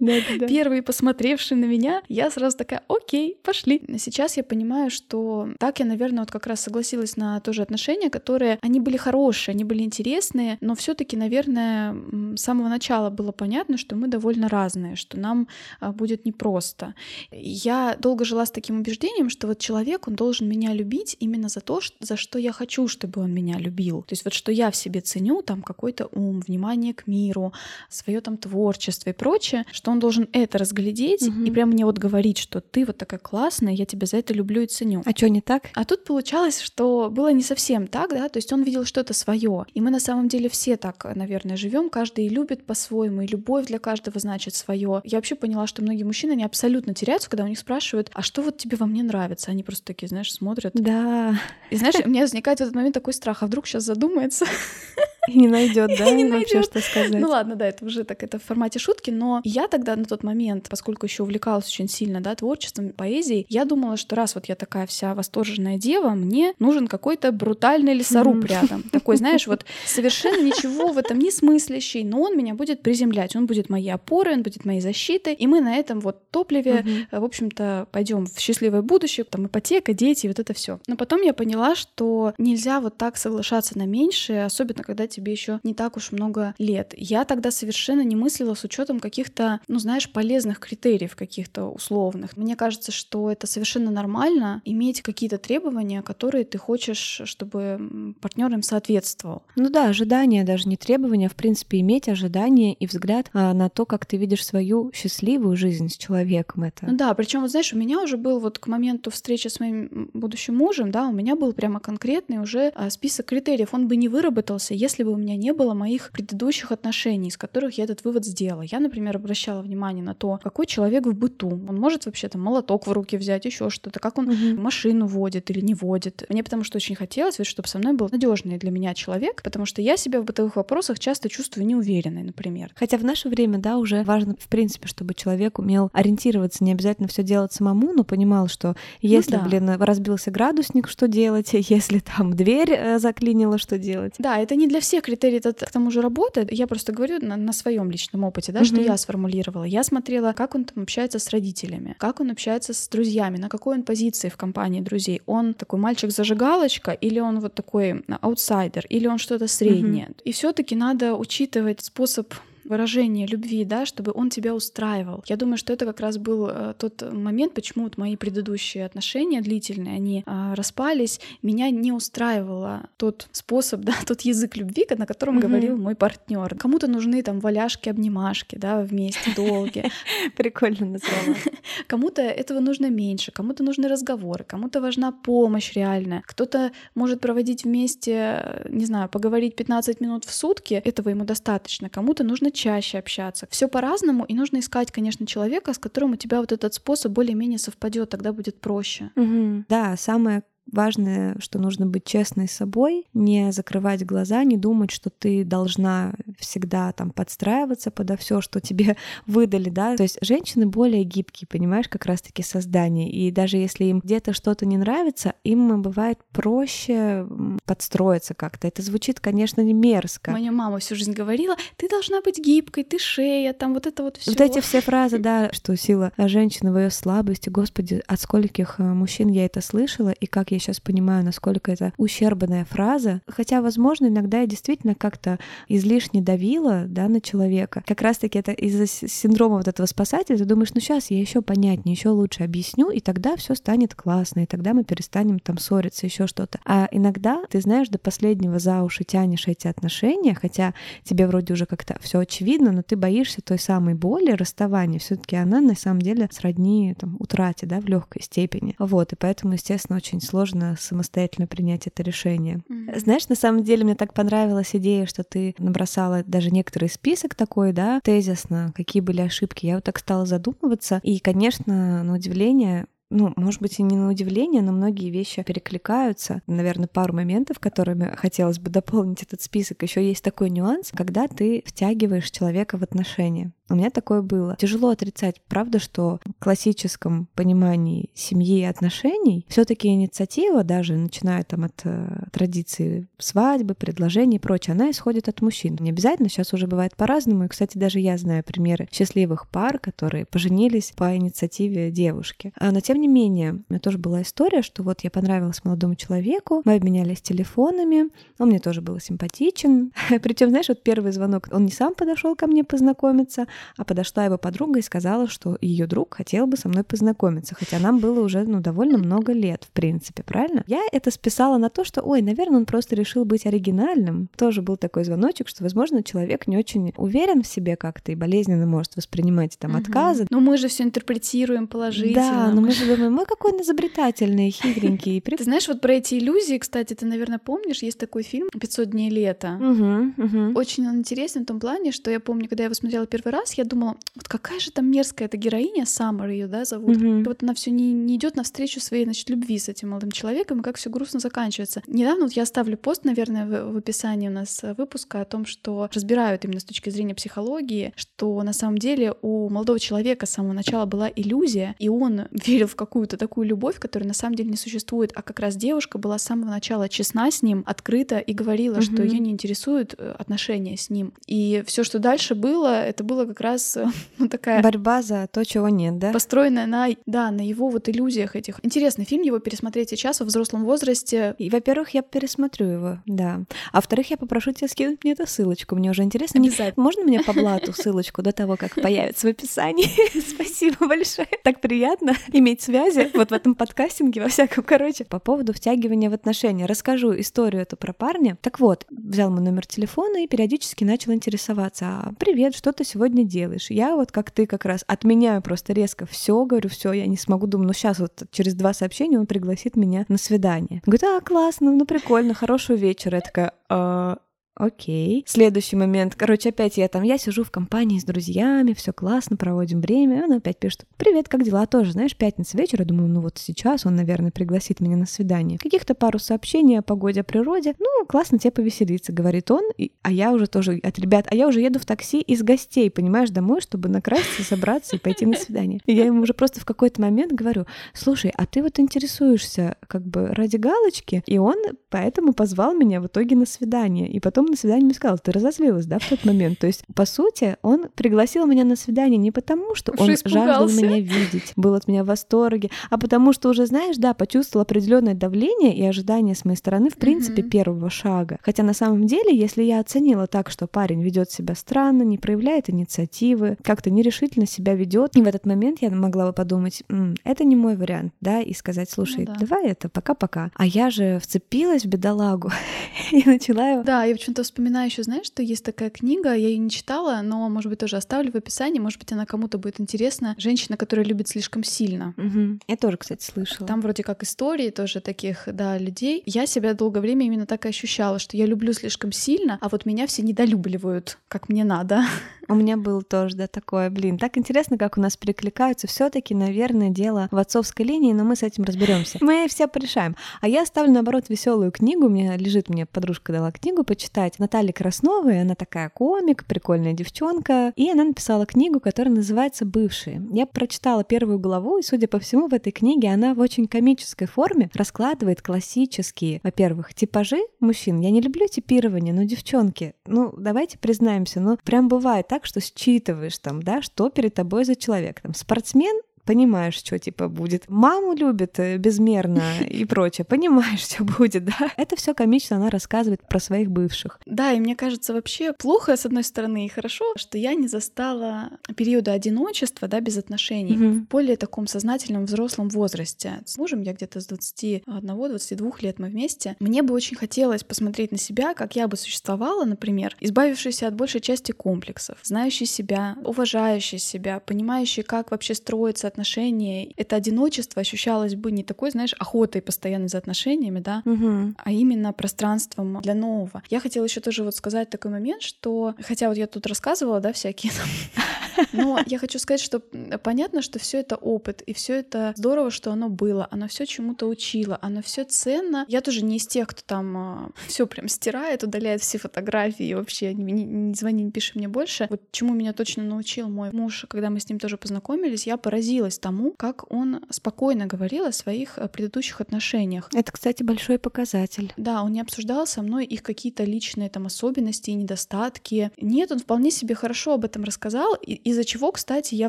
да, первый посмотревший на меня, я сразу такая, окей, пошли. Сейчас я понимаю, что так я, наверное, вот как раз согласилась на тоже отношения, которые, они были хорошие, они были интересные, но все таки наверное, с самого начала было понятно, что мы довольно разные, что нам а, будет непросто. Я долго жила с таким убеждением, что вот человек, он должен меня любить именно за то, за что я хочу, чтобы он меня любил. То есть вот что я в себе ценю, там какой-то ум, внимание к миру, свое там творчество и прочее, что он должен это разглядеть угу. и прям мне вот говорить, что ты вот такая классная, я тебя за это люблю и ценю. А что не так? А тут получалось, что было не совсем так, да, то есть он видел что-то свое. И мы на самом деле все так, наверное, живем, каждый любит по-своему, и любовь для каждого значит свое. Я вообще поняла, что многие мужчины, они абсолютно теряются, когда у них спрашивают, а что вот тебе во мне нравится? Они просто такие, знаешь, смотрят. Да. И знаешь, у меня возникает в этот момент такой страх, а вдруг сейчас задумается, (laughs) задумается. (laughs) И не найдет, (laughs) да, не вообще что сказать. Ну ладно, да, это уже так, это в формате шутки, но я тогда на тот момент, поскольку еще увлекалась очень сильно, да, творчеством, поэзией, я думала, что раз вот я такая вся восторженная дева, мне нужен какой-то брутальный лесоруб рядом. Такой, знаешь, вот (laughs) совершенно ничего в этом не смыслящий, но он меня будет приземлять, он будет моей опорой, он будет моей защитой, и мы на этом вот топливе, в общем-то, пойдем в счастливое будущее, там ипотека, дети, вот это все. Но потом я поняла, что нельзя вот так соглашаться на меньшее, особенно когда тебе еще не так уж много лет. Я тогда совершенно не мыслила с учетом каких-то, ну знаешь, полезных критериев каких-то условных. Мне кажется, что это совершенно нормально иметь какие-то требования, которые ты хочешь, чтобы партнер им соответствовал. Ну да, ожидания даже не требования, в принципе, иметь ожидания и взгляд а, на то, как ты видишь свою счастливую жизнь с человеком. Это. Ну да, причем вот знаешь, у меня уже был вот к моменту встречи с моим будущим мужем, да, у меня был прямо конкретный уже а, список критериев. Он бы не выработался, если бы у меня не было моих предыдущих отношений, из которых я этот вывод сделала. Я, например, обращала внимание на то, какой человек в быту. Он может вообще там молоток в руки взять, еще что-то, как он угу. машину водит или не водит. Мне потому что очень хотелось, чтобы со мной был надежный для меня человек, потому что я себя в бытовых вопросах часто чувствую неуверенной, например. Хотя в наше время, да, уже важно, в принципе, чтобы человек умел ориентироваться, не обязательно все делать самому, но понимал, что ну если, ну, да. блин, разбился градусник, что делать, (laughs) если там дверь э, заклинила, что делать. Да, это не для всех критерий этот к тому же работает. Я просто говорю на, на своем личном опыте, да, угу. что я сформулировала. Я смотрела, как он там общается с родителями, как он общается с друзьями, на какой он позиции в компании друзей. Он такой мальчик-зажигалочка, или он вот такой аутсайдер, или он что-то среднее. Угу. И все-таки надо учитывать способ выражение любви, да, чтобы он тебя устраивал. Я думаю, что это как раз был э, тот момент, почему вот мои предыдущие отношения длительные, они э, распались. Меня не устраивало тот способ, (laughs) да, тот язык любви, на котором mm-hmm. говорил мой партнер. Кому-то нужны там валяшки, обнимашки, да, вместе долгие. (laughs) Прикольно назвала. (laughs) Кому-то этого нужно меньше, кому-то нужны разговоры, кому-то важна помощь реальная. Кто-то может проводить вместе, не знаю, поговорить 15 минут в сутки, этого ему достаточно. Кому-то нужно чаще общаться. Все по-разному, и нужно искать, конечно, человека, с которым у тебя вот этот способ более-менее совпадет, тогда будет проще. Угу. Да, самое важно, что нужно быть честной с собой, не закрывать глаза, не думать, что ты должна всегда там подстраиваться подо все, что тебе (laughs) выдали, да. То есть женщины более гибкие, понимаешь, как раз-таки создание. И даже если им где-то что-то не нравится, им бывает проще подстроиться как-то. Это звучит, конечно, не мерзко. Моя мама всю жизнь говорила, ты должна быть гибкой, ты шея, там вот это вот все. Вот эти все фразы, (laughs) да, что сила женщины в ее слабости, господи, от скольких э, мужчин я это слышала, и как я сейчас понимаю, насколько это ущербная фраза. Хотя, возможно, иногда я действительно как-то излишне давила да, на человека. Как раз-таки это из-за синдрома вот этого спасателя. Ты думаешь, ну сейчас я еще понятнее, еще лучше объясню, и тогда все станет классно, и тогда мы перестанем там ссориться, еще что-то. А иногда ты знаешь, до последнего за уши тянешь эти отношения, хотя тебе вроде уже как-то все очевидно, но ты боишься той самой боли расставания. Все-таки она на самом деле сродни там, утрате, да, в легкой степени. Вот, и поэтому, естественно, очень сложно самостоятельно принять это решение. Mm-hmm. Знаешь, на самом деле мне так понравилась идея, что ты набросала даже некоторый список такой, да, тезисно, какие были ошибки. Я вот так стала задумываться, и, конечно, на удивление, ну, может быть, и не на удивление, но многие вещи перекликаются. Наверное, пару моментов, которыми хотелось бы дополнить этот список. Еще есть такой нюанс, когда ты втягиваешь человека в отношения. У меня такое было. Тяжело отрицать, правда, что в классическом понимании семьи и отношений все-таки инициатива, даже начиная там от э, традиции свадьбы, предложений и прочее, она исходит от мужчин. Не обязательно, сейчас уже бывает по-разному. И, кстати, даже я знаю примеры счастливых пар, которые поженились по инициативе девушки. А, но тем не менее, у меня тоже была история, что вот я понравилась молодому человеку, мы обменялись телефонами, он мне тоже был симпатичен. (laughs) Причем, знаешь, вот первый звонок, он не сам подошел ко мне познакомиться, а подошла его подруга и сказала, что ее друг хотел бы со мной познакомиться, хотя нам было уже ну, довольно много лет, в принципе, правильно? Я это списала на то, что, ой, наверное, он просто решил быть оригинальным. Тоже был такой звоночек, что, возможно, человек не очень уверен в себе как-то и болезненно может воспринимать там угу. отказы. Но мы же все интерпретируем положительно. Да, но мы же думаем, мы какой он изобретательный, хитренький. Ты знаешь, вот про эти иллюзии, кстати, ты, наверное, помнишь, есть такой фильм «500 дней лета». Угу, угу. Очень он интересен в том плане, что я помню, когда я его смотрела первый раз, я думала, вот какая же там мерзкая эта героиня, Саммер ее, да, зовут. Mm-hmm. Вот она все не, не идет навстречу своей, значит, любви с этим молодым человеком, и как все грустно заканчивается. Недавно вот я оставлю пост, наверное, в, в описании у нас выпуска о том, что разбирают именно с точки зрения психологии, что на самом деле у молодого человека с самого начала была иллюзия, и он верил в какую-то такую любовь, которая на самом деле не существует, а как раз девушка была с самого начала честна с ним, открыта и говорила, mm-hmm. что ее не интересуют э, отношения с ним. И все, что дальше было, это было как раз э, (laughs) ну, такая... Борьба за то, чего нет, да? Построенная на, да, на его вот иллюзиях этих. Интересный фильм, его пересмотреть сейчас во взрослом возрасте. И, во-первых, я пересмотрю его, да. А во-вторых, я попрошу тебя скинуть мне эту ссылочку. Мне уже интересно. Обязательно. Можно мне по блату ссылочку до того, как появится в описании? (laughs) Спасибо большое. Так приятно иметь связи (laughs) вот в этом подкастинге, во всяком. Короче, по поводу втягивания в отношения. Расскажу историю эту про парня. Так вот, взял мой номер телефона и периодически начал интересоваться. А, привет, что ты сегодня делаешь? Я вот как ты как раз отменяю просто резко все, говорю, все, я не смогу, думаю, ну сейчас вот через два сообщения он пригласит меня на свидание. Говорит, а, классно, ну прикольно, хорошего вечера. Я такая, а, Окей. Следующий момент. Короче, опять я там, я сижу в компании с друзьями, все классно, проводим время. Она опять пишет, привет, как дела? Тоже, знаешь, пятница вечер. Я думаю, ну вот сейчас он, наверное, пригласит меня на свидание. Каких-то пару сообщений о погоде, о природе. Ну, классно тебе повеселиться, говорит он. И, а я уже тоже от ребят, а я уже еду в такси из гостей, понимаешь, домой, чтобы накраситься, собраться и пойти на свидание. И я ему уже просто в какой-то момент говорю, слушай, а ты вот интересуешься как бы ради галочки? И он поэтому позвал меня в итоге на свидание. И потом потом на свидание мне сказал, ты разозлилась, да, в тот момент? То есть, по сути, он пригласил меня на свидание не потому, что он жаждал меня видеть, был от меня в восторге, а потому что уже, знаешь, да, почувствовал определенное давление и ожидание с моей стороны, в принципе, mm-hmm. первого шага. Хотя на самом деле, если я оценила так, что парень ведет себя странно, не проявляет инициативы, как-то нерешительно себя ведет, и в этот момент я могла бы подумать, М, это не мой вариант, да, и сказать, слушай, ну, да. давай это пока-пока. А я же вцепилась в бедолагу (laughs) и начала его... Да, я почему-то вспоминаю еще, знаешь, что есть такая книга, я ее не читала, но, может быть, тоже оставлю в описании, может быть, она кому-то будет интересна. Женщина, которая любит слишком сильно. Угу. Я тоже, кстати, слышала. Там вроде как истории тоже таких, да, людей. Я себя долгое время именно так и ощущала, что я люблю слишком сильно, а вот меня все недолюбливают, как мне надо. (laughs) У меня было тоже, да, такое, блин. Так интересно, как у нас перекликаются. все таки наверное, дело в отцовской линии, но мы с этим разберемся. (laughs) Мы все порешаем. А я ставлю, наоборот, веселую книгу. У меня лежит, мне подружка дала книгу почитать. Наталья Красновой, она такая комик, прикольная девчонка. И она написала книгу, которая называется «Бывшие». Я прочитала первую главу, и, судя по всему, в этой книге она в очень комической форме раскладывает классические, во-первых, типажи мужчин. Я не люблю типирование, но, девчонки, ну, давайте признаемся, ну, прям бывает так, что считываешь там, да, что перед тобой за человек. Там спортсмен понимаешь, что типа будет. Маму любит э, безмерно (laughs) и прочее, понимаешь, что будет, да? Это все комично, она рассказывает про своих бывших. Да, и мне кажется, вообще плохо, с одной стороны, и хорошо, что я не застала периода одиночества, да, без отношений угу. в более таком сознательном взрослом возрасте. С мужем я где-то с 21-22 лет мы вместе. Мне бы очень хотелось посмотреть на себя, как я бы существовала, например, избавившаяся от большей части комплексов, знающая себя, уважающая себя, понимающая, как вообще строится отношения, это одиночество ощущалось бы не такой, знаешь, охотой постоянно за отношениями, да, угу. а именно пространством для нового. Я хотела еще тоже вот сказать такой момент, что, хотя вот я тут рассказывала, да, всякие (laughs) но я хочу сказать, что понятно, что все это опыт, и все это здорово, что оно было, оно все чему-то учило, оно все ценно. Я тоже не из тех, кто там а, (laughs) все прям стирает, удаляет все фотографии и вообще не, не, не звони, не пиши мне больше. Вот чему меня точно научил мой муж, когда мы с ним тоже познакомились, я поразилась тому, как он спокойно говорил о своих э, предыдущих отношениях. Это, кстати, большой показатель. Да, он не обсуждал со мной их какие-то личные там особенности и недостатки. Нет, он вполне себе хорошо об этом рассказал, из-за чего, кстати, я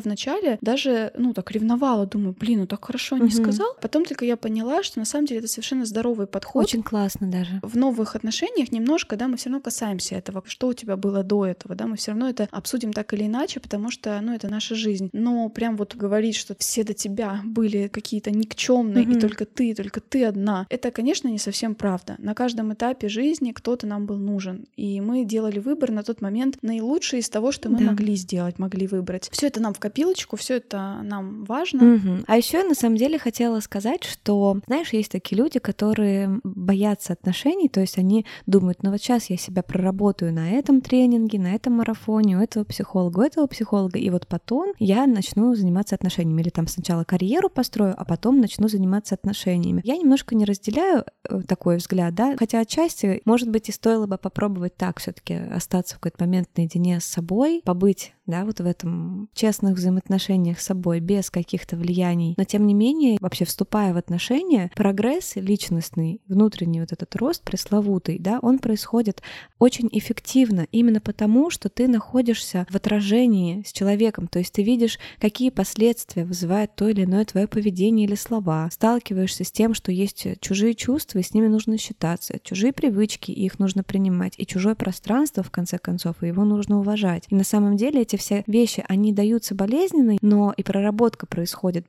вначале даже, ну, так ревновала, думаю, блин, ну так хорошо не угу. сказал. Потом только я поняла, что на самом деле это совершенно здоровый подход. Очень классно даже. В новых отношениях немножко, да, мы все равно касаемся этого, что у тебя было до этого, да, мы все равно это обсудим так или иначе, потому что, ну, это наша жизнь. Но прям вот говорить, что все до тебя были какие-то никчемные, угу. и только ты, только ты одна, это, конечно, не совсем правда. На каждом этапе жизни кто-то нам был нужен, и мы делали выбор на тот момент наилучший из того, что мы да. могли сделать, могли выбрать. Все это нам в копилочку, все это нам важно. Угу. А еще на самом деле хотела сказать, что, знаешь, есть такие люди, которые боятся отношений, то есть они думают, ну вот сейчас я себя проработаю на этом тренинге, на этом марафоне, у этого психолога, у этого психолога, и вот потом я начну заниматься отношениями, или там сначала карьеру построю, а потом начну заниматься отношениями. Я немножко не разделяю э, такой взгляд, да, хотя отчасти, может быть, и стоило бы попробовать так все таки остаться в какой-то момент наедине с собой, побыть да, вот в этом честных взаимоотношениях с собой, без каких-то влияний. Но тем не менее, вообще вступая в отношения, прогресс личностный, внутренний вот этот рост пресловутый, да, он происходит очень эффективно именно потому, что ты находишься в отражении с человеком, то есть ты видишь, какие последствия вызывает то или иное твое поведение или слова, сталкиваешься с тем, что есть чужие чувства, и с ними нужно считаться, чужие привычки, и их нужно принимать, и чужое пространство, в конце концов, и его нужно уважать. И на самом деле эти все вещи, они даются болезненной, но и проработка происходит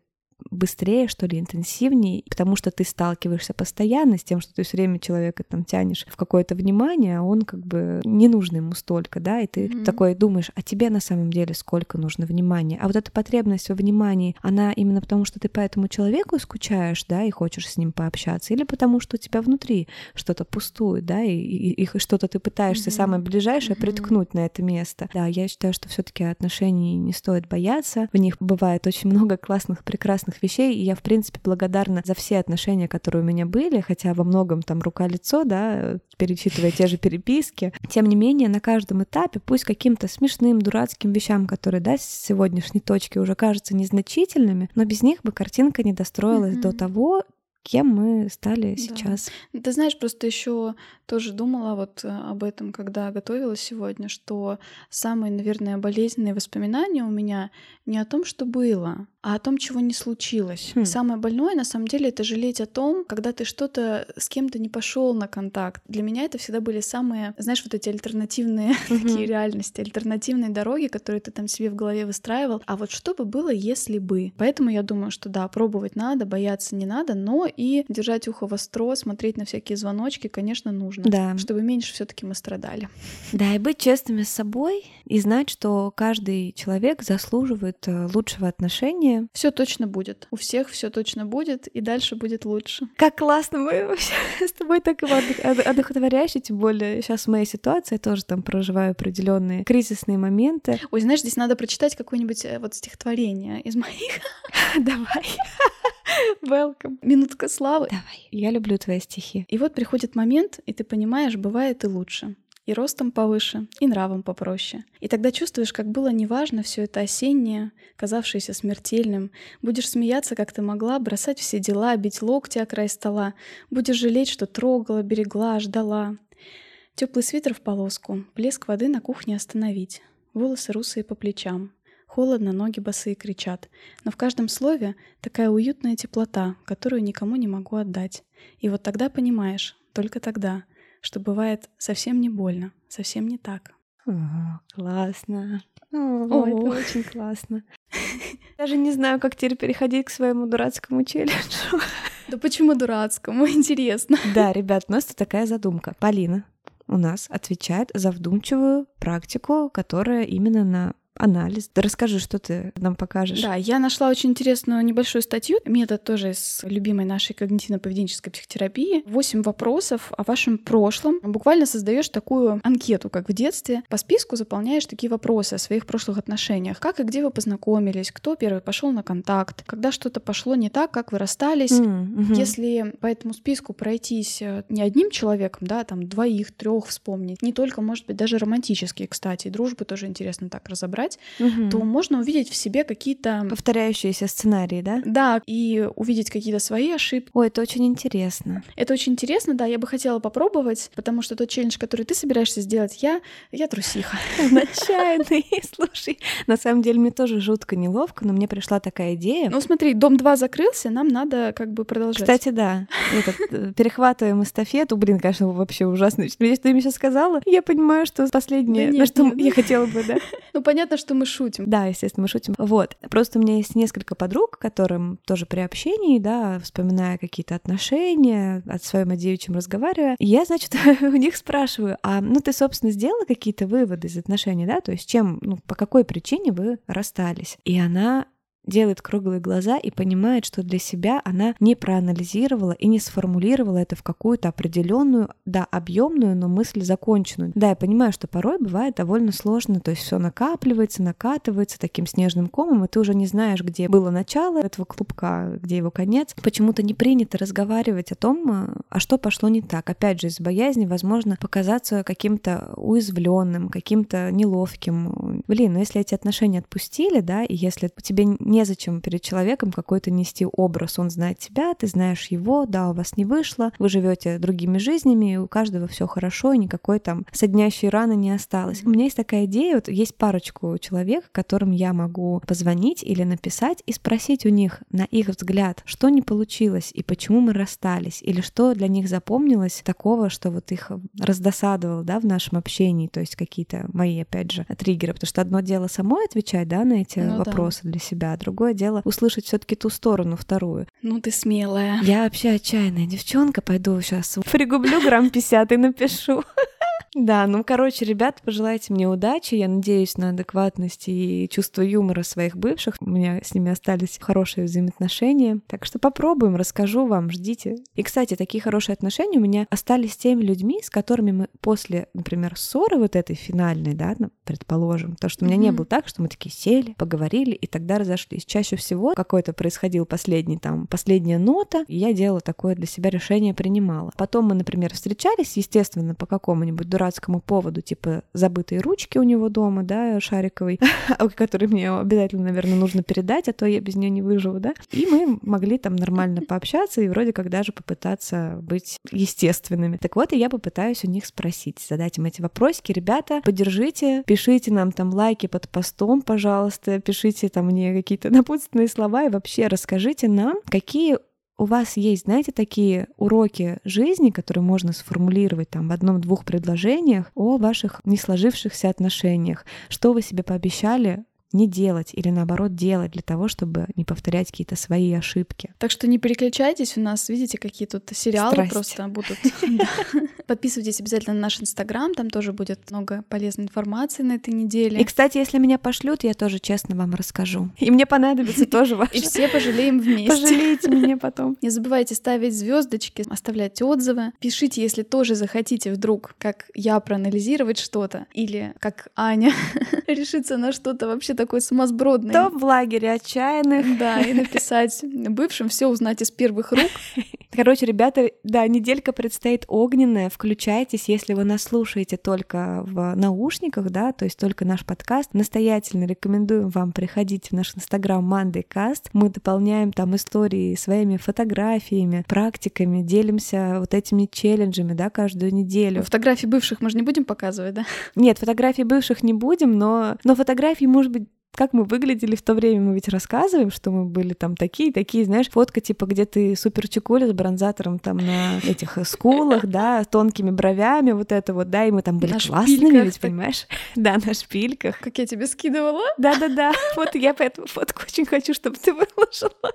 быстрее, что ли, интенсивнее, потому что ты сталкиваешься постоянно с тем, что ты все время человека там тянешь в какое-то внимание, а он как бы не нужно ему столько, да, и ты mm-hmm. такой думаешь, а тебе на самом деле сколько нужно внимания. А вот эта потребность во внимании, она именно потому, что ты по этому человеку скучаешь, да, и хочешь с ним пообщаться, или потому что у тебя внутри что-то пустует, да, и, и, и что-то ты пытаешься mm-hmm. самое ближайшее mm-hmm. приткнуть на это место. Да, я считаю, что все-таки отношений не стоит бояться. В них бывает очень много классных, прекрасных прекрасных вещей, и я, в принципе, благодарна за все отношения, которые у меня были, хотя во многом там рука-лицо, да, перечитывая те же переписки. Тем не менее, на каждом этапе, пусть каким-то смешным, дурацким вещам, которые, да, с сегодняшней точки уже кажутся незначительными, но без них бы картинка не достроилась mm-hmm. до того, кем мы стали да. сейчас. Ты знаешь, просто еще тоже думала вот э, об этом, когда готовилась сегодня, что самые, наверное, болезненные воспоминания у меня не о том, что было, а о том, чего не случилось. Хм. Самое больное, на самом деле, это жалеть о том, когда ты что-то с кем-то не пошел на контакт. Для меня это всегда были самые, знаешь, вот эти альтернативные (laughs) такие реальности, альтернативные дороги, которые ты там себе в голове выстраивал. А вот что бы было, если бы? Поэтому я думаю, что да, пробовать надо, бояться не надо, но и держать ухо востро, смотреть на всякие звоночки, конечно, нужно, да. чтобы меньше все-таки мы страдали. Да, и быть честными с собой и знать, что каждый человек заслуживает э, лучшего отношения Все точно будет. У всех все точно будет, и дальше будет лучше. Как классно мы (laughs) с тобой так его одухотворяюще, тем более сейчас в моей ситуации я тоже там проживаю определенные кризисные моменты. Ой, знаешь, здесь надо прочитать какое-нибудь э, вот стихотворение из моих. (laughs) Давай. (laughs) Welcome. Минутка славы. Давай. Я люблю твои стихи. И вот приходит момент, и ты понимаешь, бывает и лучше и ростом повыше, и нравом попроще. И тогда чувствуешь, как было неважно все это осеннее, казавшееся смертельным. Будешь смеяться, как ты могла, бросать все дела, бить локти о край стола. Будешь жалеть, что трогала, берегла, ждала. Теплый свитер в полоску, плеск воды на кухне остановить. Волосы русые по плечам. Холодно, ноги босые кричат. Но в каждом слове такая уютная теплота, которую никому не могу отдать. И вот тогда понимаешь, только тогда — что бывает совсем не больно, совсем не так. О, классно. О, О, это очень классно. (laughs) Даже не знаю, как теперь переходить к своему дурацкому челленджу. Да почему дурацкому? (laughs) Интересно. Да, ребят, у нас тут такая задумка. Полина у нас отвечает за вдумчивую практику, которая именно на анализ. Да расскажи, что ты нам покажешь. Да, я нашла очень интересную небольшую статью, метод тоже из любимой нашей когнитивно-поведенческой психотерапии. Восемь вопросов о вашем прошлом. Буквально создаешь такую анкету, как в детстве. По списку заполняешь такие вопросы о своих прошлых отношениях. Как и где вы познакомились, кто первый пошел на контакт, когда что-то пошло не так, как вы расстались. Mm-hmm. Если по этому списку пройтись э, не одним человеком, да, там двоих, трех вспомнить, не только, может быть, даже романтические, кстати, дружбы тоже интересно так разобрать, читать, угу. то можно увидеть в себе какие-то... Повторяющиеся сценарии, да? Да, и увидеть какие-то свои ошибки. Ой, это очень интересно. Это очень интересно, да, я бы хотела попробовать, потому что тот челлендж, который ты собираешься сделать, я, я трусиха. (laughs) Отчаянный, слушай. На самом деле мне тоже жутко неловко, но мне пришла такая идея. Ну смотри, дом 2 закрылся, нам надо как бы продолжать. Кстати, да, этот, э, (laughs) перехватываем эстафету. Блин, конечно, вообще ужасно. Если ты мне сейчас сказала, я понимаю, что последнее, да нет, на что нет. я хотела бы, да. (laughs) Ну понятно, что мы шутим. Да, естественно, мы шутим. Вот. Просто у меня есть несколько подруг, которым тоже при общении, да, вспоминая какие-то отношения, от своем девичьем разговаривая, я, значит, (laughs) у них спрашиваю, а ну ты, собственно, сделала какие-то выводы из отношений, да, то есть чем, ну, по какой причине вы расстались? И она делает круглые глаза и понимает, что для себя она не проанализировала и не сформулировала это в какую-то определенную, да, объемную, но мысль законченную. Да, я понимаю, что порой бывает довольно сложно, то есть все накапливается, накатывается таким снежным комом, и ты уже не знаешь, где было начало этого клубка, где его конец. Почему-то не принято разговаривать о том, а, а что пошло не так. Опять же, из боязни, возможно, показаться каким-то уязвленным, каким-то неловким. Блин, ну если эти отношения отпустили, да, и если тебе не незачем перед человеком какой-то нести образ. Он знает тебя, ты знаешь его, да, у вас не вышло, вы живете другими жизнями, и у каждого все хорошо, и никакой там соднящей раны не осталось. У меня есть такая идея, вот есть парочку человек, которым я могу позвонить или написать и спросить у них, на их взгляд, что не получилось и почему мы расстались, или что для них запомнилось такого, что вот их раздосадовало, да, в нашем общении, то есть какие-то мои, опять же, триггеры, потому что одно дело самой отвечать, да, на эти ну, вопросы да. для себя, другое дело услышать все-таки ту сторону, вторую. Ну ты смелая. Я вообще отчаянная девчонка, пойду сейчас пригублю грамм 50 и напишу. (laughs) Да, ну, короче, ребят, пожелайте мне удачи. Я надеюсь на адекватность и чувство юмора своих бывших. У меня с ними остались хорошие взаимоотношения. Так что попробуем, расскажу вам, ждите. И, кстати, такие хорошие отношения у меня остались с теми людьми, с которыми мы после, например, ссоры вот этой финальной, да, предположим, то, что у меня mm-hmm. не было так, что мы такие сели, поговорили и тогда разошлись. Чаще всего какой-то происходил последний там, последняя нота, и я делала такое для себя решение, принимала. Потом мы, например, встречались, естественно, по какому-нибудь дурацкому дурацкому поводу, типа забытые ручки у него дома, да, шариковой, (laughs) который мне обязательно, наверное, нужно передать, а то я без нее не выживу, да. И мы могли там нормально (laughs) пообщаться и вроде как даже попытаться быть естественными. Так вот, и я попытаюсь у них спросить, задать им эти вопросики. Ребята, поддержите, пишите нам там лайки под постом, пожалуйста, пишите там мне какие-то (laughs) напутственные слова и вообще расскажите нам, какие у вас есть, знаете, такие уроки жизни, которые можно сформулировать там в одном-двух предложениях о ваших не сложившихся отношениях, что вы себе пообещали не делать или наоборот делать для того, чтобы не повторять какие-то свои ошибки. Так что не переключайтесь, у нас, видите, какие тут сериалы Страсть. просто будут. (laughs) Подписывайтесь обязательно на наш Инстаграм, там тоже будет много полезной информации на этой неделе. И, кстати, если меня пошлют, я тоже честно вам расскажу. И мне понадобится (laughs) тоже ваше. И все пожалеем вместе. Пожалейте меня (laughs) потом. Не забывайте ставить звездочки, оставлять отзывы. Пишите, если тоже захотите вдруг, как я, проанализировать что-то, или как Аня решиться на что-то вообще такое сумасбродное. То в лагере отчаянных. Да, и написать бывшим все узнать из первых рук. (laughs) Короче, ребята, да, неделька предстоит огненная. Включайтесь, если вы нас слушаете только в наушниках, да, то есть только наш подкаст. Настоятельно рекомендуем вам приходить в наш инстаграм Мандайкаст. Мы дополняем там истории своими фотографиями, практиками, делимся вот этими челленджами, да, каждую неделю. Фотографии бывших мы же не будем показывать, да? Нет, фотографии бывших не будем, но, но фотографии, может быть, как мы выглядели в то время, мы ведь рассказываем, что мы были там такие, такие, знаешь, фотка типа, где ты супер чекуля с бронзатором там на этих скулах, да, тонкими бровями, вот это вот, да, и мы там были на классными, ведь, понимаешь? (laughs) Да, на шпильках. Как я тебе скидывала? Да-да-да, вот я поэтому фотку очень хочу, чтобы ты выложила.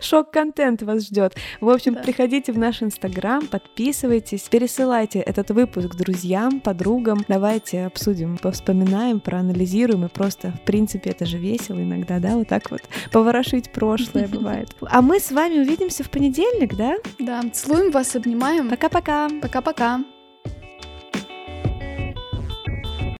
Шок-контент вас ждет. В общем, да. приходите в наш инстаграм, подписывайтесь, пересылайте этот выпуск друзьям, подругам. Давайте обсудим, вспоминаем, проанализируем и просто, в принципе, это же весело иногда, да, вот так вот поворошить прошлое (laughs) бывает. А мы с вами увидимся в понедельник, да? Да, целуем вас, обнимаем. Пока-пока. Пока-пока.